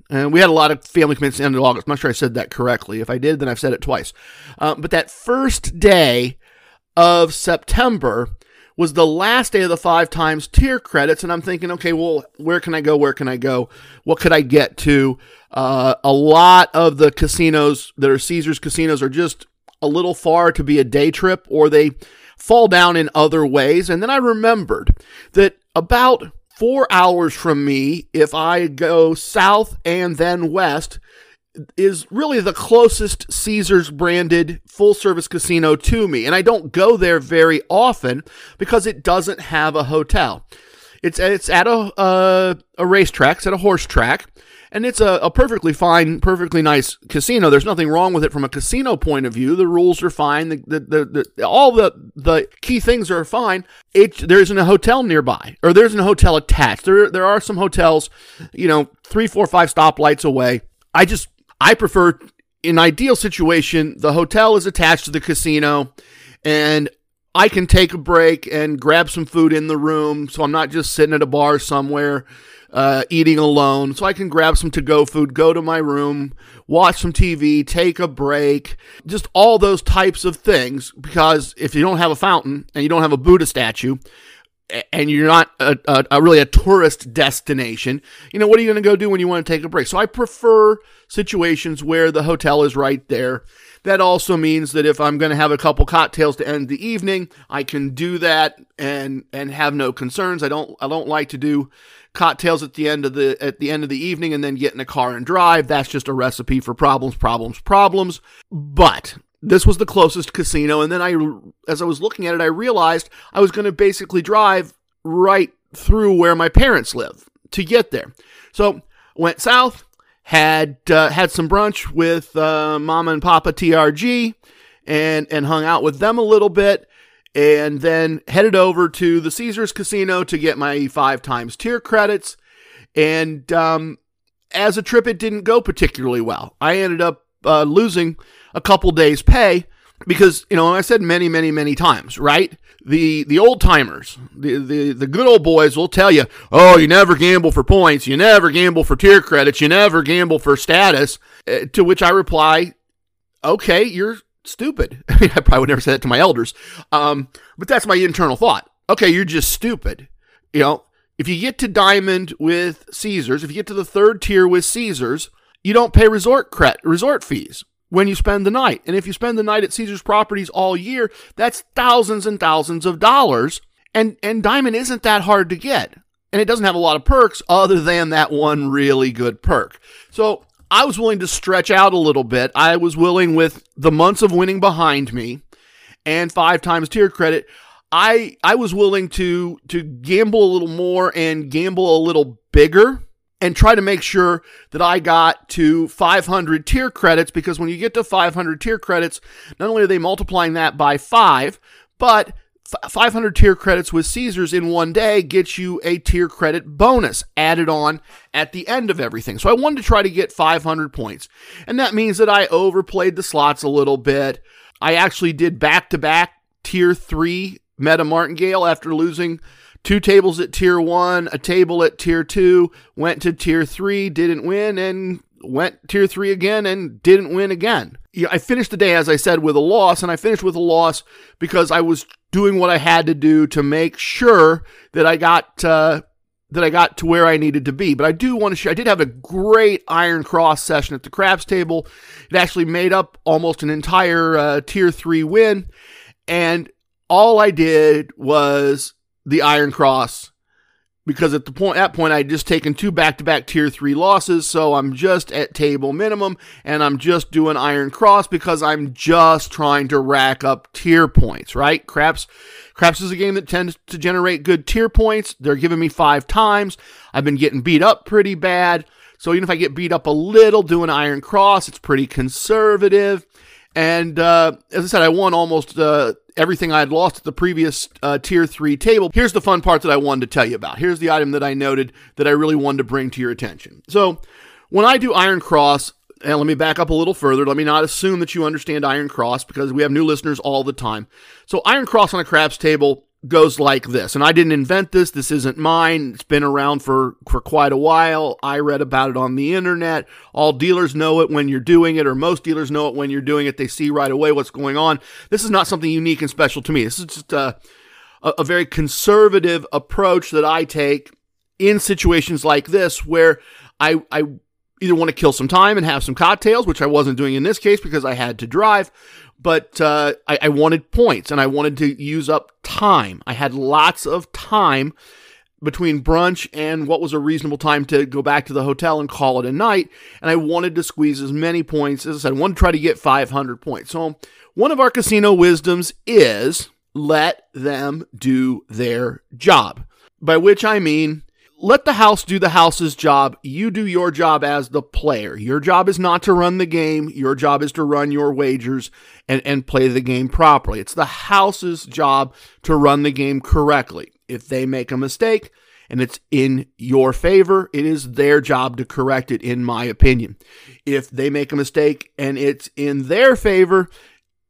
And we had a lot of family commitments at the end of August. I'm not sure I said that correctly. If I did, then I've said it twice. Um, but that first day of September was the last day of the five times tier credits. And I'm thinking, okay, well, where can I go? Where can I go? What could I get to? Uh, a lot of the casinos that are Caesars casinos are just a little far to be a day trip or they fall down in other ways. And then I remembered that about four hours from me, if I go south and then west, is really the closest Caesars branded full service casino to me. And I don't go there very often because it doesn't have a hotel. It's, it's at a, uh, a racetrack, it's at a horse track and it's a, a, perfectly fine, perfectly nice casino. There's nothing wrong with it from a casino point of view. The rules are fine. The, the, the, the all the, the key things are fine. It, there isn't a hotel nearby, or there isn't a hotel attached. There, there are some hotels, you know, three, four, five stoplights away. I just, I prefer, in ideal situation, the hotel is attached to the casino, and I can take a break and grab some food in the room, so I'm not just sitting at a bar somewhere uh, eating alone. So I can grab some to go food, go to my room, watch some TV, take a break, just all those types of things. Because if you don't have a fountain and you don't have a Buddha statue, and you're not a, a, a, really a tourist destination, you know, what are you going to go do when you want to take a break? So I prefer situations where the hotel is right there. That also means that if I'm going to have a couple cocktails to end the evening, I can do that and and have no concerns. I don't I don't like to do cocktails at the end of the at the end of the evening and then get in a car and drive. That's just a recipe for problems, problems, problems. But this was the closest casino and then I as I was looking at it I realized I was going to basically drive right through where my parents live to get there. So, went south, had uh, had some brunch with uh, Mama and Papa TRG and and hung out with them a little bit and then headed over to the Caesars Casino to get my five times tier credits. And um, as a trip, it didn't go particularly well. I ended up uh, losing a couple days' pay because you know I said many, many, many times, right? The the old timers, the, the the good old boys will tell you, oh, you never gamble for points, you never gamble for tier credits, you never gamble for status. Uh, to which I reply, okay, you're stupid. I mean, I probably would never say that to my elders. Um, but that's my internal thought. Okay, you're just stupid. You know, if you get to diamond with Caesars, if you get to the third tier with Caesars, you don't pay resort credit, resort fees when you spend the night. And if you spend the night at Caesars properties all year, that's thousands and thousands of dollars. And and diamond isn't that hard to get. And it doesn't have a lot of perks other than that one really good perk. So I was willing to stretch out a little bit. I was willing, with the months of winning behind me and five times tier credit, I I was willing to to gamble a little more and gamble a little bigger and try to make sure that I got to 500 tier credits because when you get to 500 tier credits, not only are they multiplying that by 5, but 500 tier credits with Caesars in one day gets you a tier credit bonus added on at the end of everything. So I wanted to try to get 500 points. And that means that I overplayed the slots a little bit. I actually did back to back tier 3 Meta Martingale after losing two tables at tier 1, a table at tier 2, went to tier 3, didn't win, and went tier 3 again and didn't win again. I finished the day, as I said, with a loss, and I finished with a loss because I was doing what I had to do to make sure that I got uh, that I got to where I needed to be. But I do want to share. I did have a great Iron Cross session at the craps table. It actually made up almost an entire uh, tier three win, and all I did was the Iron Cross because at the point at point I'd just taken two back-to-back tier 3 losses, so I'm just at table minimum and I'm just doing iron cross because I'm just trying to rack up tier points, right? Craps Craps is a game that tends to generate good tier points. They're giving me 5 times. I've been getting beat up pretty bad. So even if I get beat up a little doing iron cross, it's pretty conservative. And uh, as I said, I won almost uh, everything I had lost at the previous uh, tier three table. Here's the fun part that I wanted to tell you about. Here's the item that I noted that I really wanted to bring to your attention. So when I do Iron Cross, and let me back up a little further. Let me not assume that you understand Iron Cross because we have new listeners all the time. So Iron Cross on a craps table goes like this. And I didn't invent this. This isn't mine. It's been around for, for quite a while. I read about it on the internet. All dealers know it when you're doing it, or most dealers know it when you're doing it. They see right away what's going on. This is not something unique and special to me. This is just a, a, very conservative approach that I take in situations like this where I, I either want to kill some time and have some cocktails, which I wasn't doing in this case because I had to drive, but uh, I, I wanted points and I wanted to use up time. I had lots of time between brunch and what was a reasonable time to go back to the hotel and call it a night. And I wanted to squeeze as many points as I said. I wanted to try to get 500 points. So one of our casino wisdoms is let them do their job. By which I mean let the house do the house's job. You do your job as the player. Your job is not to run the game. Your job is to run your wagers and, and play the game properly. It's the house's job to run the game correctly. If they make a mistake and it's in your favor, it is their job to correct it, in my opinion. If they make a mistake and it's in their favor,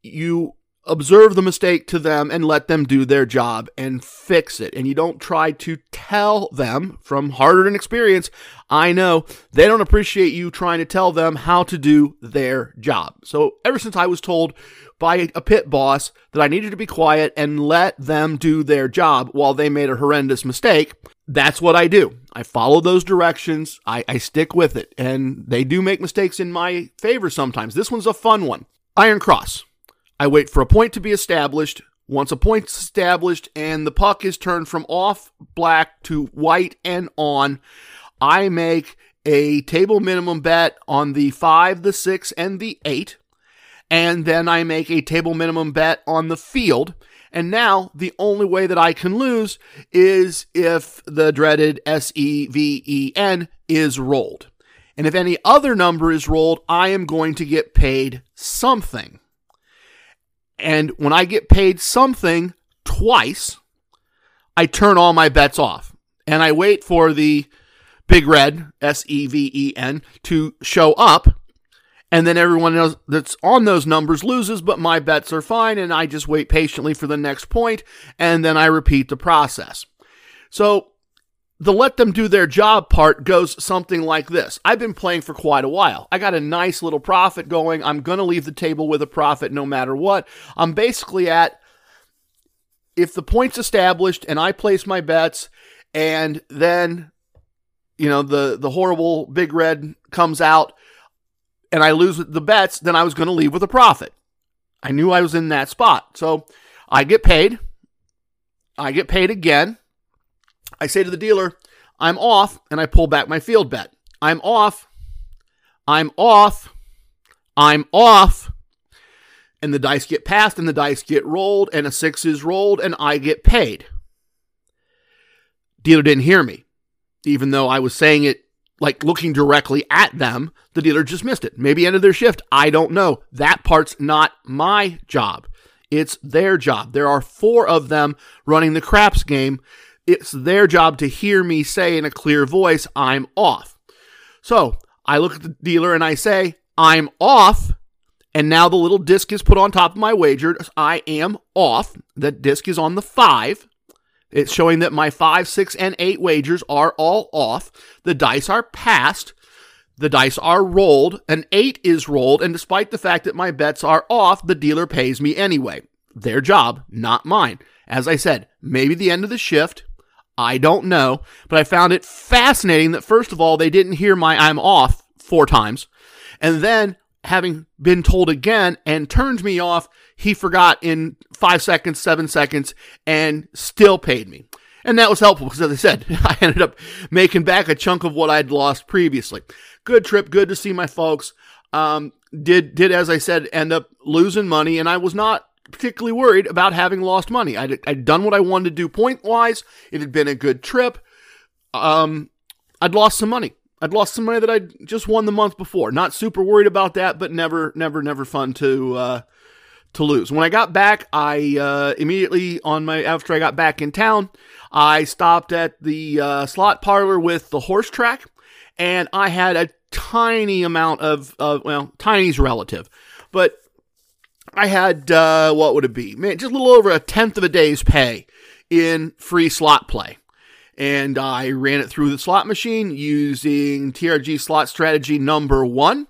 you observe the mistake to them and let them do their job and fix it. And you don't try to tell them from harder than experience. I know they don't appreciate you trying to tell them how to do their job. So ever since I was told by a pit boss that I needed to be quiet and let them do their job while they made a horrendous mistake, that's what I do. I follow those directions. I, I stick with it. And they do make mistakes in my favor sometimes. This one's a fun one. Iron Cross. I wait for a point to be established. Once a point's established and the puck is turned from off black to white and on, I make a table minimum bet on the 5, the 6, and the 8. And then I make a table minimum bet on the field. And now the only way that I can lose is if the dreaded S E V E N is rolled. And if any other number is rolled, I am going to get paid something. And when I get paid something twice, I turn all my bets off and I wait for the big red, S E V E N, to show up. And then everyone else that's on those numbers loses, but my bets are fine. And I just wait patiently for the next point, And then I repeat the process. So the let them do their job part goes something like this. I've been playing for quite a while. I got a nice little profit going. I'm going to leave the table with a profit no matter what. I'm basically at if the point's established and I place my bets and then you know the the horrible big red comes out and I lose the bets, then I was going to leave with a profit. I knew I was in that spot. So I get paid. I get paid again I say to the dealer, I'm off, and I pull back my field bet. I'm off. I'm off. I'm off. And the dice get passed, and the dice get rolled, and a six is rolled, and I get paid. Dealer didn't hear me, even though I was saying it like looking directly at them. The dealer just missed it. Maybe ended their shift. I don't know. That part's not my job. It's their job. There are four of them running the craps game it's their job to hear me say in a clear voice, I'm off. So I look at the dealer and I say, I'm off. And now the little disc is put on top of my wager. I am off. The disc is on the five. It's showing that my five, six, and eight wagers are all off. The dice are passed. The dice are rolled. An eight is rolled. And despite the fact that my bets are off, the dealer pays me anyway. Their job, not mine. As I said, maybe the end of the shift. I don't know, but I found it fascinating that first of all, they didn't hear my I'm off four times. And then having been told again and turned me off, he forgot in five seconds, seven seconds, and still paid me. And that was helpful because, as I said, I ended up making back a chunk of what I'd lost previously. Good trip, good to see my folks. Um, did did as I said end up losing money, and I was not particularly worried about having lost money. I'd, I'd done what I wanted to do point wise. It had been a good trip. Um, I'd lost some money. I'd lost some money that I'd just won the month before. Not super worried about that, but never, never, never fun to uh, to lose. When I got back, I uh, immediately on my after I got back in town, I stopped at the uh, slot parlor with the horse track, and I had a tiny amount of, of well, tiny's relative, but I had uh, what would it be? Man, just a little over a tenth of a day's pay in free slot play. And I ran it through the slot machine using TRG slot strategy number one.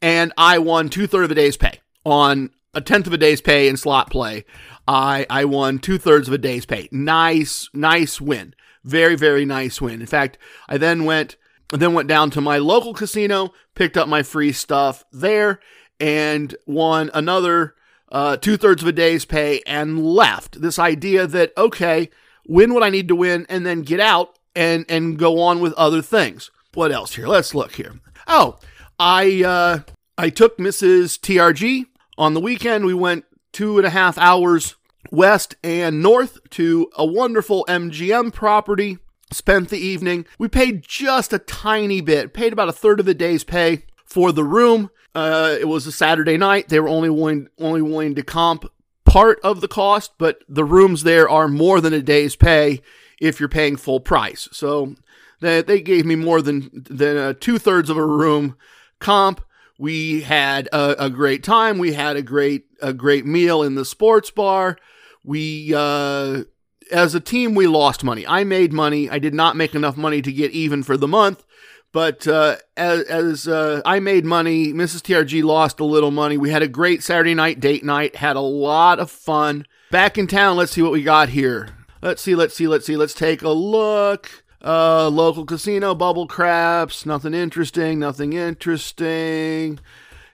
And I won two thirds of a day's pay on a tenth of a day's pay in slot play. I, I won two thirds of a day's pay. Nice, nice win. Very, very nice win. In fact, I then went, then went down to my local casino, picked up my free stuff there, and won another uh, two thirds of a day's pay and left. This idea that, okay, win what I need to win and then get out and, and go on with other things. What else here? Let's look here. Oh, I, uh, I took Mrs. TRG on the weekend. We went two and a half hours west and north to a wonderful MGM property. Spent the evening. We paid just a tiny bit, paid about a third of a day's pay for the room. Uh, it was a Saturday night. They were only willing only willing to comp part of the cost, but the rooms there are more than a day's pay if you're paying full price. So they, they gave me more than than uh, two thirds of a room comp. We had a, a, great time. We had a great a great meal in the sports bar. We uh, as a team we lost money. I made money. I did not make enough money to get even for the month. But uh, as, as uh, I made money, Mrs. TRG lost a little money. We had a great Saturday night date night, had a lot of fun. Back in town, let's see what we got here. Let's see, let's see, let's see. Let's take a look. Uh, local casino, bubble craps, nothing interesting, nothing interesting.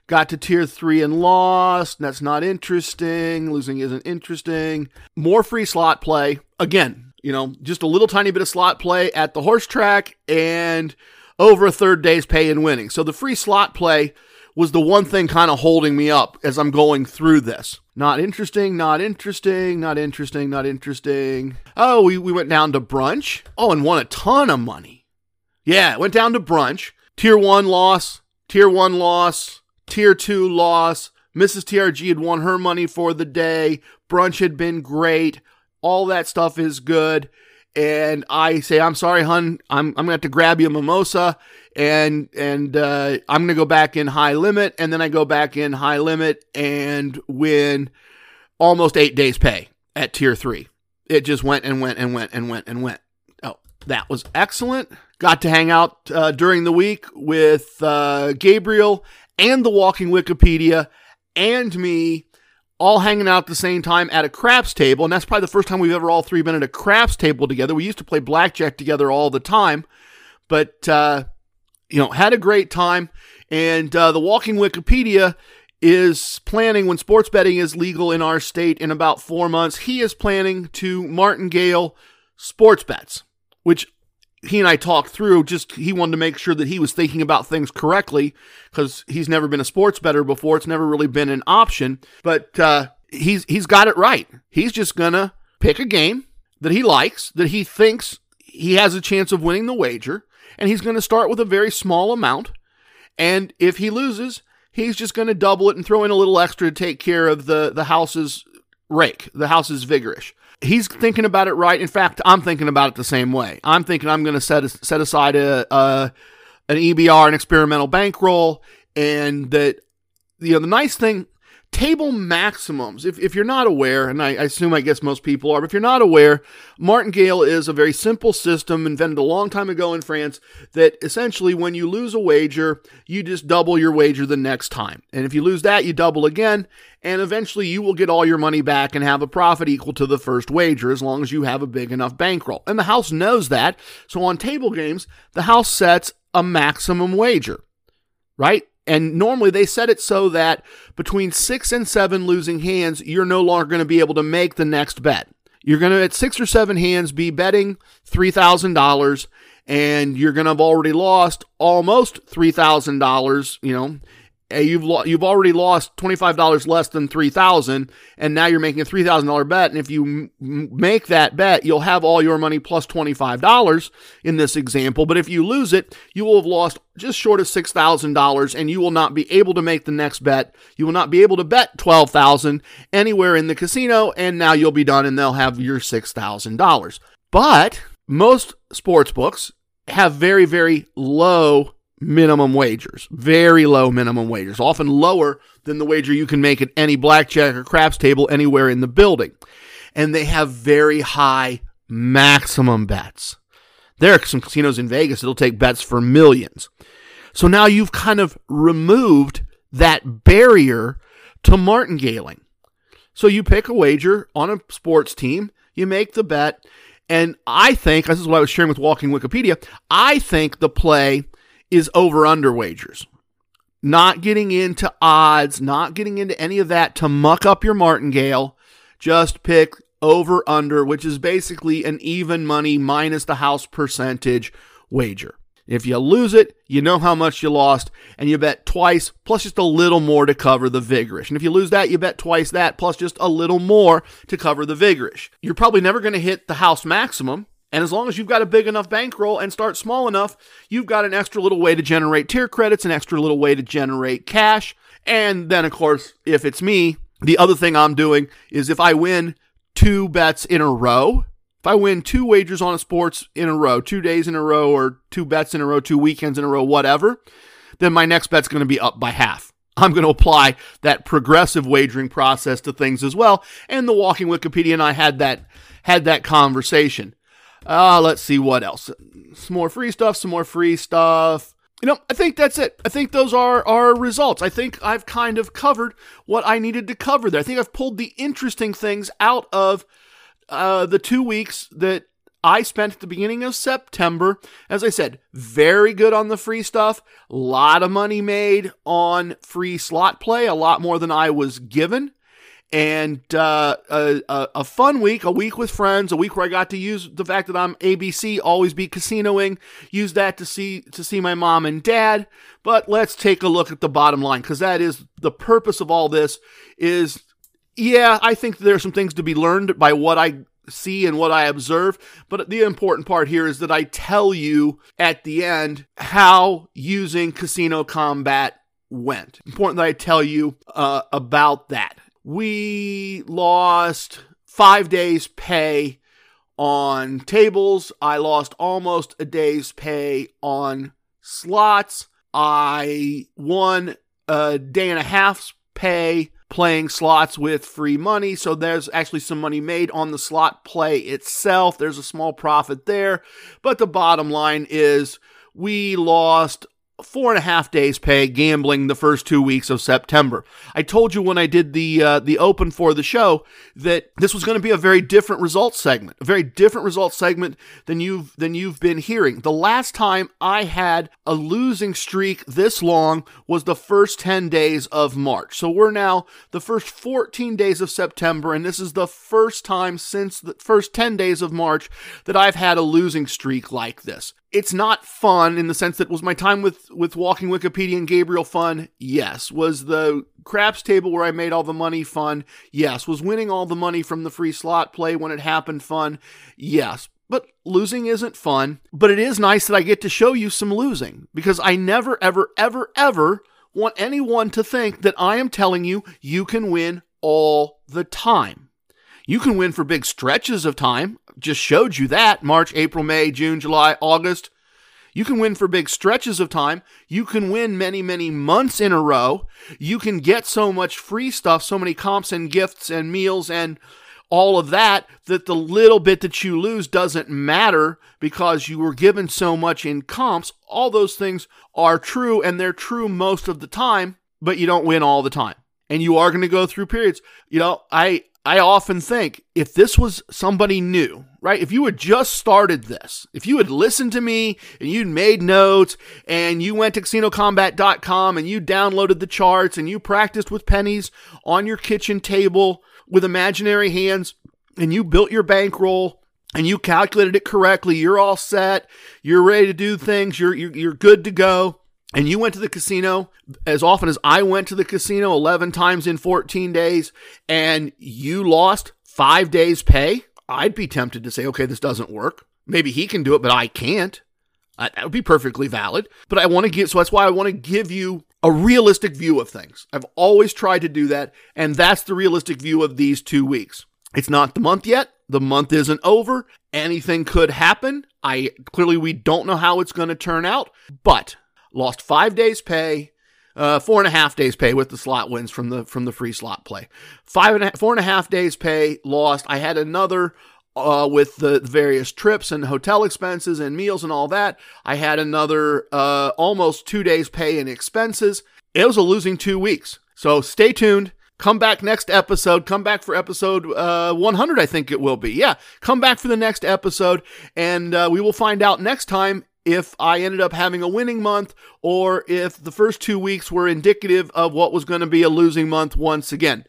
Got to tier three and lost. That's not interesting. Losing isn't interesting. More free slot play. Again, you know, just a little tiny bit of slot play at the horse track and over a third day's pay in winning. So the free slot play was the one thing kind of holding me up as I'm going through this. Not interesting, not interesting, not interesting, not interesting. Oh, we, we went down to brunch. Oh, and won a ton of money. Yeah, went down to brunch. Tier one loss, tier one loss, tier two loss. Mrs. TRG had won her money for the day. Brunch had been great. All that stuff is good and I say, "I'm sorry, hun. I'm I'm gonna have to grab you a mimosa, and and uh, I'm gonna go back in high limit, and then I go back in high limit and win almost eight days pay at tier three. It just went and went and went and went and went. Oh, that was excellent. Got to hang out uh, during the week with uh, Gabriel and the Walking Wikipedia and me all hanging out at the same time at a craps table. And that's probably the first time we've ever all three been at a craps table together. We used to play blackjack together all the time, but, uh, you know, had a great time. And uh, the Walking Wikipedia is planning, when sports betting is legal in our state in about four months, he is planning to martingale sports bets, which he and I talked through. Just he wanted to make sure that he was thinking about things correctly because he's never been a sports bettor before. It's never really been an option, but uh, he's he's got it right. He's just gonna pick a game that he likes, that he thinks he has a chance of winning the wager, and he's to start with a very small amount. And if he loses, he's just to double it and throw in a little extra to take care of the the house's rake, the house's vigorish he's thinking about it right. In fact, I'm thinking about it the same way. I'm thinking I'm going to set set aside a, a an EBR, an experimental bankroll, and that you know the nice thing table maximums. If, if you're not aware, and I, I, assume I guess most people are, but if you're not aware, martingale is a very simple system invented a long time ago in France that essentially when you lose a wager, you just double your wager the next time. And if you lose that, you double again, and eventually you will get all your money back and have a profit equal to the first wager as long as you have a big enough bankroll. And the house knows that. So on table games, the house sets a maximum wager, right? And normally they set it so that between six and seven losing hands, you're no longer going to be able to make the next bet. You're going to, at six or seven hands, be betting $3,000 and you're going to have already lost almost $3,000, you know, you've lo- you've already lost $25 less than 3000 and now you're making a $3000 bet and if you m- make that bet you'll have all your money plus $25 in this example. But if you lose it you will have lost just short of $6000 and you will not be able to make the next bet. You will not be able to bet 12000 anywhere in the casino and now you'll be done and they'll have your $6000 but most sports books have very very low minimum wagers, very low minimum wagers, often lower than the wager you can make at any blackjack or craps table anywhere in the building. And they have very high maximum bets. There are some casinos in Vegas that'll take bets for millions. So now you've kind of removed that barrier to martingaling. So you pick a wager on a sports team, you make the bet, and I think, this is what I was sharing with Walking Wikipedia, I think the play is over under wagers. Not getting into odds, not getting into any of that to muck up your martingale. Just pick over under, which is basically an even money minus the house percentage wager. If you lose it, you know how much you lost, and you bet twice plus just a little more to cover the vigorish. And if you lose that, you bet twice that plus just a little more to cover the vigorish. You're probably never going to hit the house maximum and as long as you've got a big enough bankroll and start small enough, you've got an extra little way to generate tier credits, an extra little way to generate cash. And then, of course, if it's me, the other thing I'm doing is if I win two bets in a row, if I win two wagers on a sports in a row, two days in a row, or two bets in a row, two weekends in a row, whatever, then my next bet's going to be up by half. I'm going to apply that progressive wagering process to things as well. And the Walking Wikipedia and I had that had that conversation. Uh, let's see what else. Some more free stuff, some more free stuff. You know, I think that's it. I think those are our results. I think I've kind of covered what I needed to cover there. I think I've pulled the interesting things out of uh, the two weeks that I spent at the beginning of September. As I said, very good on the free stuff. A lot of money made on free slot play, a lot more than I was given and uh, a, a, fun week, a week with friends, a week where I got to use the fact that I'm ABC, always be casinoing, use that to see to see my mom and dad. But let's take a look at the bottom line because that is the purpose of all this. Is yeah, I think there are some things to be learned by what I see and what I observe. But the important part here is that I tell you at the end how using casino combat went. Important that I tell you uh, about that we lost five days' pay on tables. I lost almost a day's pay on slots. I won a day and a half's pay playing slots with free money. So there's actually some money made on the slot play itself. There's a small profit there. But the bottom line is we lost four and a half days pay gambling the first two weeks of September. I told you when I did the uh, the open for the show that this was going to be a very different results segment, a very different results segment than you've than you've been hearing. The last time I had a losing streak this long was the first 10 days of March. So we're now the first 14 days of September and this is the first time since the first 10 days of March that I've had a losing streak like this it's not fun in the sense that was my time with with walking wikipedia and gabriel fun? Yes. Was the craps table where i made all the money fun? Yes. Was winning all the money from the free slot play when it happened fun? Yes. But losing isn't fun. But it is nice that i get to show you some losing because i never ever ever ever want anyone to think that i am telling you you can win all the time. You can win for big stretches of time. Just showed you that March, April, May, June, July, August. You can win for big stretches of time. You can win many, many months in a row. You can get so much free stuff, so many comps and gifts and meals and all of that, that the little bit that you lose doesn't matter because you were given so much in comps. All those things are true and they're true most of the time, but you don't win all the time. And you are going to go through periods. You know, I I often think if this was somebody new, right? If you had just started this, if you had listened to me and you'd made notes and you went to casinocombat.com and you downloaded the charts and you practiced with pennies on your kitchen table with imaginary hands and you built your bankroll and you calculated it correctly, you're all set, you're ready to do things, you're, you're, you're good to go, and you went to the casino as often as I went to the casino 11 times in 14 days, and you lost five days' pay, I'd be tempted to say, okay, this doesn't work. Maybe he can do it, but I can't. Uh, that would be perfectly valid. But I want to give, so that's why I want to give you a realistic view of things. I've always tried to do that, and that's the realistic view of these two weeks. It's not the month yet. The month isn't over. Anything could happen. I clearly we don't know how it's going to turn out, but lost five days pay, uh, four and a half days pay with the slot wins from the from the free slot play. Five and a, four and a half days pay lost. I had another uh, with the various trips and hotel expenses and meals and all that. I had another uh, almost two days pay in expenses. It was a losing two weeks. So stay tuned. Come back next episode. Come back for episode uh, 100, I think it will be. Yeah, come back for the next episode, and uh, we will find out next time if I ended up having a winning month or if the first two weeks were indicative of what was going to be a losing month once again.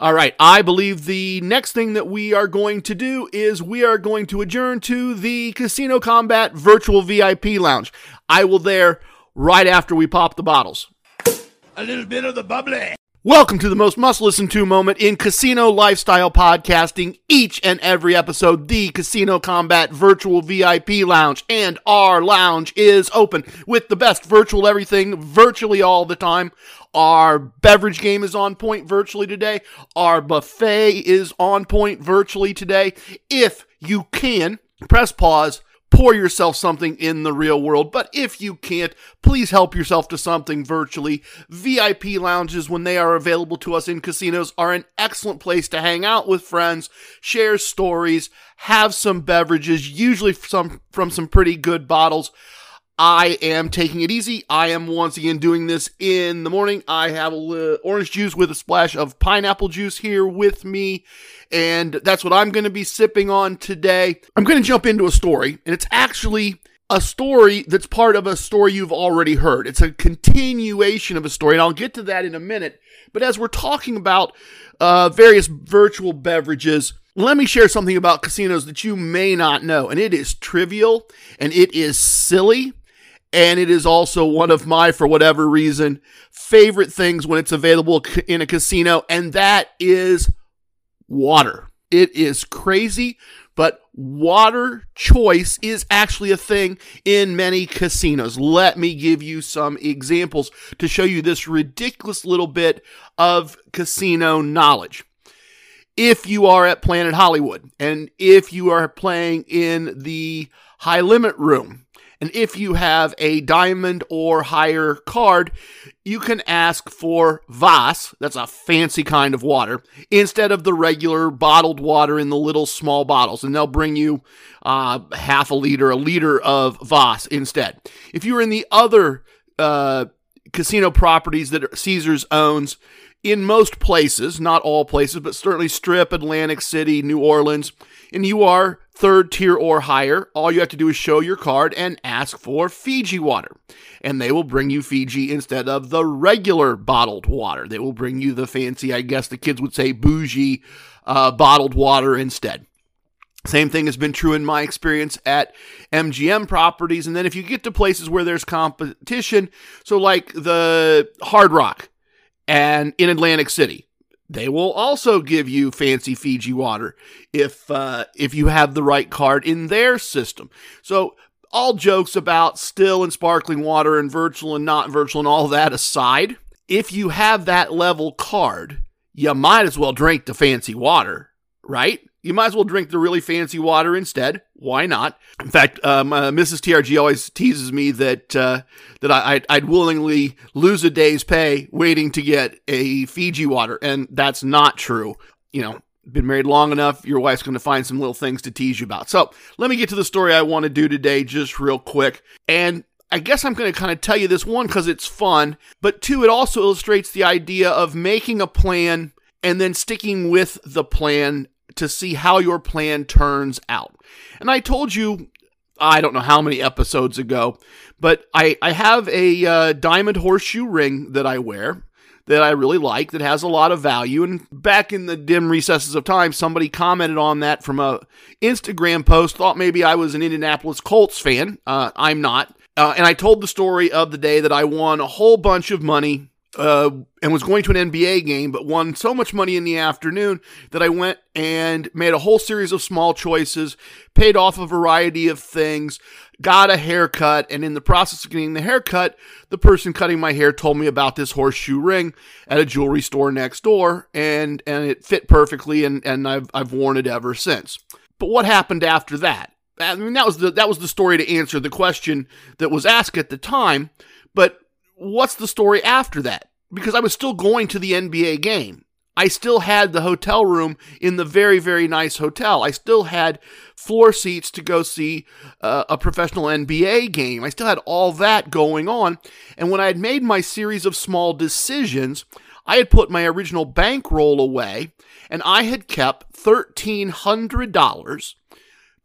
All right, I believe the next thing that we are going to do is we are going to adjourn to the Casino Combat Virtual VIP Lounge. I will there right after we pop the bottles. A little bit of the bubbly. Welcome to the most must listen to moment in casino lifestyle podcasting. Each and every episode, the Casino Combat Virtual VIP Lounge and our lounge is open with the best virtual everything virtually all the time. Our beverage game is on point virtually today. Our buffet is on point virtually today. If you can, press pause pour yourself something in the real world. But if you can't, please help yourself to something virtually. VIP lounges, when they are available to us in casinos, are an excellent place to hang out with friends, share stories, have some beverages, usually some from some pretty good bottles. I am taking it easy. I am once again doing this in the morning. I have a orange juice with a splash of pineapple juice here with me, and that's what I'm going to be sipping on today. I'm going to jump into a story, and it's actually a story that's part of a story you've already heard. It's a continuation of a story, and I'll get to that in a minute. But as we're talking about uh, various virtual beverages, let me share something about casinos that you may not know. And it is trivial and it is silly and it is also one of my, for whatever reason, favorite things when it's available in a casino, and that is water. It is crazy, but water choice is actually a thing in many casinos. Let me give you some examples to show you this ridiculous little bit of casino knowledge. If you are at Planet Hollywood and if you are playing in the high limit room, and if you have a diamond or higher card, you can ask for Voss, that's a fancy kind of water, instead of the regular bottled water in the little small bottles. And they'll bring you uh, half a liter, a liter of Voss instead. If you're in the other uh, casino properties that Caesars owns, in most places, not all places, but certainly Strip, Atlantic City, New Orleans, and you are third tier or higher, all you have to do is show your card and ask for Fiji water. And they will bring you Fiji instead of the regular bottled water. They will bring you the fancy, I guess the kids would say bougie uh, bottled water instead. Same thing has been true in my experience at MGM properties. And then if you get to places where there's competition, so like the Hard Rock and in Atlantic City, they will also give you fancy Fiji water if uh, if you have the right card in their system. So all jokes about still and sparkling water and virtual and not virtual and all that aside, if you have that level card, you might as well drink the fancy water, right? You might as well drink the really fancy water instead. Why not? In fact, um, uh, Mrs. TRG always teases me that uh, that I, I'd willingly lose a day's pay waiting to get a Fiji water, and that's not true. You know, been married long enough, your wife's going to find some little things to tease you about. So let me get to the story I want to do today, just real quick. And I guess I'm going to kind of tell you this one because it's fun, but two, it also illustrates the idea of making a plan and then sticking with the plan to see how your plan turns out. And I told you, I don't know how many episodes ago, but I, I have a uh, diamond horseshoe ring that I wear that I really like that has a lot of value. And back in the dim recesses of time, somebody commented on that from a Instagram post, thought maybe I was an Indianapolis Colts fan. Uh, I'm not. Uh, and I told the story of the day that I won a whole bunch of money uh, and was going to an NBA game, but won so much money in the afternoon that I went and made a whole series of small choices, paid off a variety of things, got a haircut, and in the process of getting the haircut, the person cutting my hair told me about this horseshoe ring at a jewelry store next door, and and it fit perfectly, and and I've I've worn it ever since. But what happened after that? I mean, that was the that was the story to answer the question that was asked at the time, but what's the story after that? Because I was still going to the NBA game. I still had the hotel room in the very, very nice hotel. I still had floor seats to go see uh, a professional NBA game. I still had all that going on. And when I had made my series of small decisions, I had put my original bankroll away and I had kept $1,300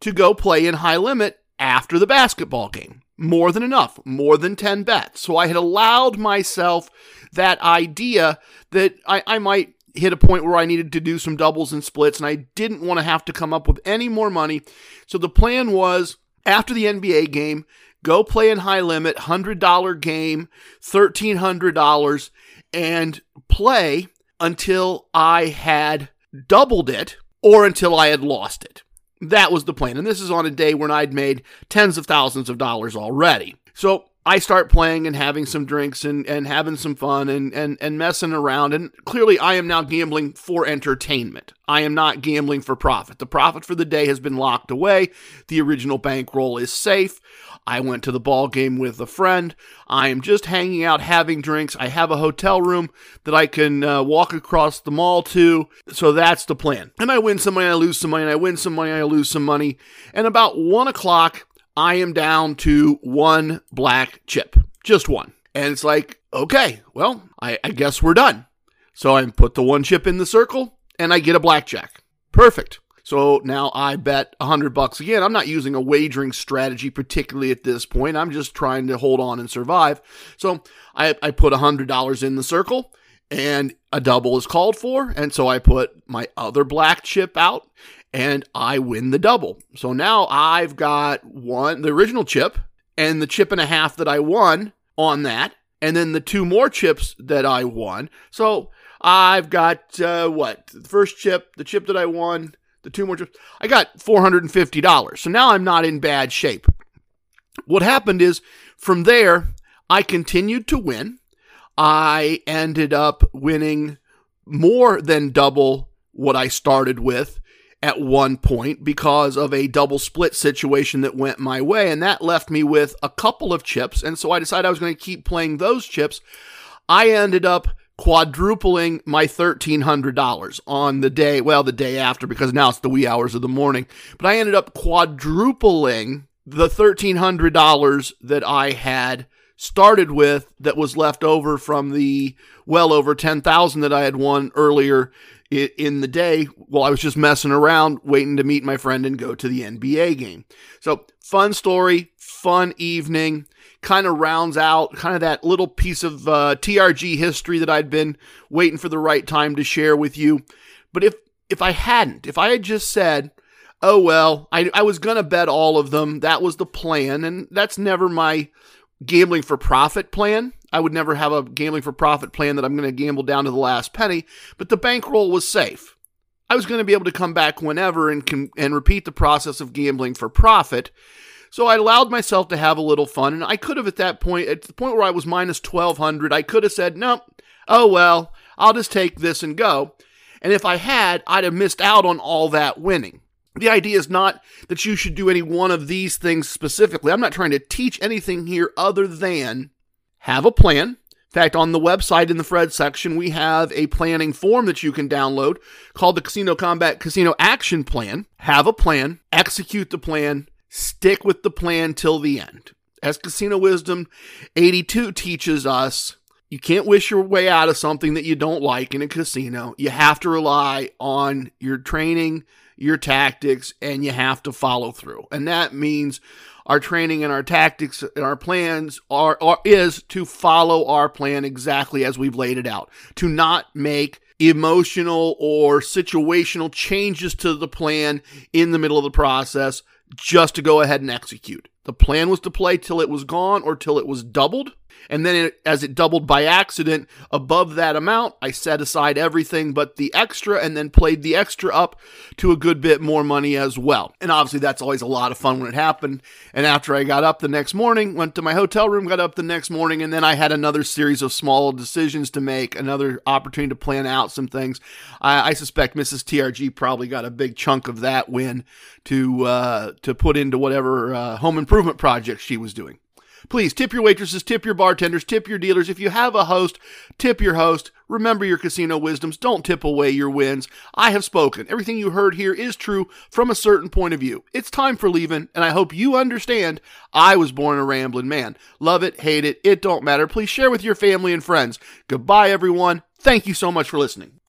to go play in high limit after the basketball game more than enough, more than 10 bets. So I had allowed myself that idea that I, I might hit a point where I needed to do some doubles and splits, and I didn't want to have to come up with any more money. So the plan was after the NBA game, go play in high limit, $100 game, $1,300, and play until I had doubled it or until I had lost it. That was the plan. And this is on a day when I'd made tens of thousands of dollars already. So I start playing and having some drinks and, and having some fun and, and, and messing around. And clearly, I am now gambling for entertainment. I am not gambling for profit. The profit for the day has been locked away. The original bankroll is safe. I went to the ball game with a friend. I am just hanging out, having drinks. I have a hotel room that I can uh, walk across the mall to. So that's the plan. And I win some money, I lose some money, and I win some money, I lose some money. And about one o'clock, I am down to one black chip, just one. And it's like, okay, well, I, I guess we're done. So I put the one chip in the circle and I get a blackjack. Perfect. So now I bet a hundred bucks again. I'm not using a wagering strategy particularly at this point. I'm just trying to hold on and survive. So I, I put a hundred dollars in the circle and a double is called for. And so I put my other black chip out and I win the double. So now I've got one, the original chip and the chip and a half that I won on that. And then the two more chips that I won. So I've got uh, what? The first chip, the chip that I won, the two more trips. I got $450. So now I'm not in bad shape. What happened is from there, I continued to win. I ended up winning more than double what I started with at one point because of a double split situation that went my way. And that left me with a couple of chips. And so I decided I was going to keep playing those chips. I ended up quadrupling my $1,300 on the day, well, the day after, because now it's the wee hours of the morning. But I ended up quadrupling the $1,300 that I had started with that was left over from the well over 10,000 that I had won earlier in the day while I was just messing around waiting to meet my friend and go to the NBA game. So, fun story, fun evening kind of rounds out kind of that little piece of uh, TRG history that I'd been waiting for the right time to share with you. But if if I hadn't, if I had just said, "Oh well, I I was gonna bet all of them," that was the plan, and that's never my gambling for profit plan. I would never have a gambling for profit plan that I'm going to gamble down to the last penny. But the bankroll was safe. I was going to be able to come back whenever and and repeat the process of gambling for profit. So I allowed myself to have a little fun, and I could have at that point, at the point where I was minus 1200, I could have said, nope, oh well, I'll just take this and go. And if I had, I'd have missed out on all that winning. The idea is not that you should do any one of these things specifically. I'm not trying to teach anything here other than have a plan. In fact, on the website in the Fred section, we have a planning form that you can download called the Casino Combat Casino Action Plan. Have a plan, execute the plan, Stick with the plan till the end. As Casino Wisdom 82 teaches us, you can't wish your way out of something that you don't like in a casino. You have to rely on your training, your tactics and you have to follow through. And that means our training and our tactics and our plans are, are is to follow our plan exactly as we've laid it out. To not make emotional or situational changes to the plan in the middle of the process just to go ahead and execute. The plan was to play till it was gone or till it was doubled. And then it, as it doubled by accident above that amount, I set aside everything but the extra and then played the extra up to a good bit more money as well. And obviously that's always a lot of fun when it happened. And after I got up the next morning, went to my hotel room, got up the next morning, and then I had another series of small decisions to make, another opportunity to plan out some things. I, I suspect Mrs. TRG probably got a big chunk of that win to uh, to put into whatever uh, home improvement project she was doing. Please tip your waitresses, tip your bartenders, tip your dealers. If you have a host, tip your host. Remember your casino wisdoms. Don't tip away your wins. I have spoken. Everything you heard here is true from a certain point of view. It's time for leaving, and I hope you understand I was born a rambling man. Love it, hate it, it don't matter. Please share with your family and friends. Goodbye, everyone. Thank you so much for listening.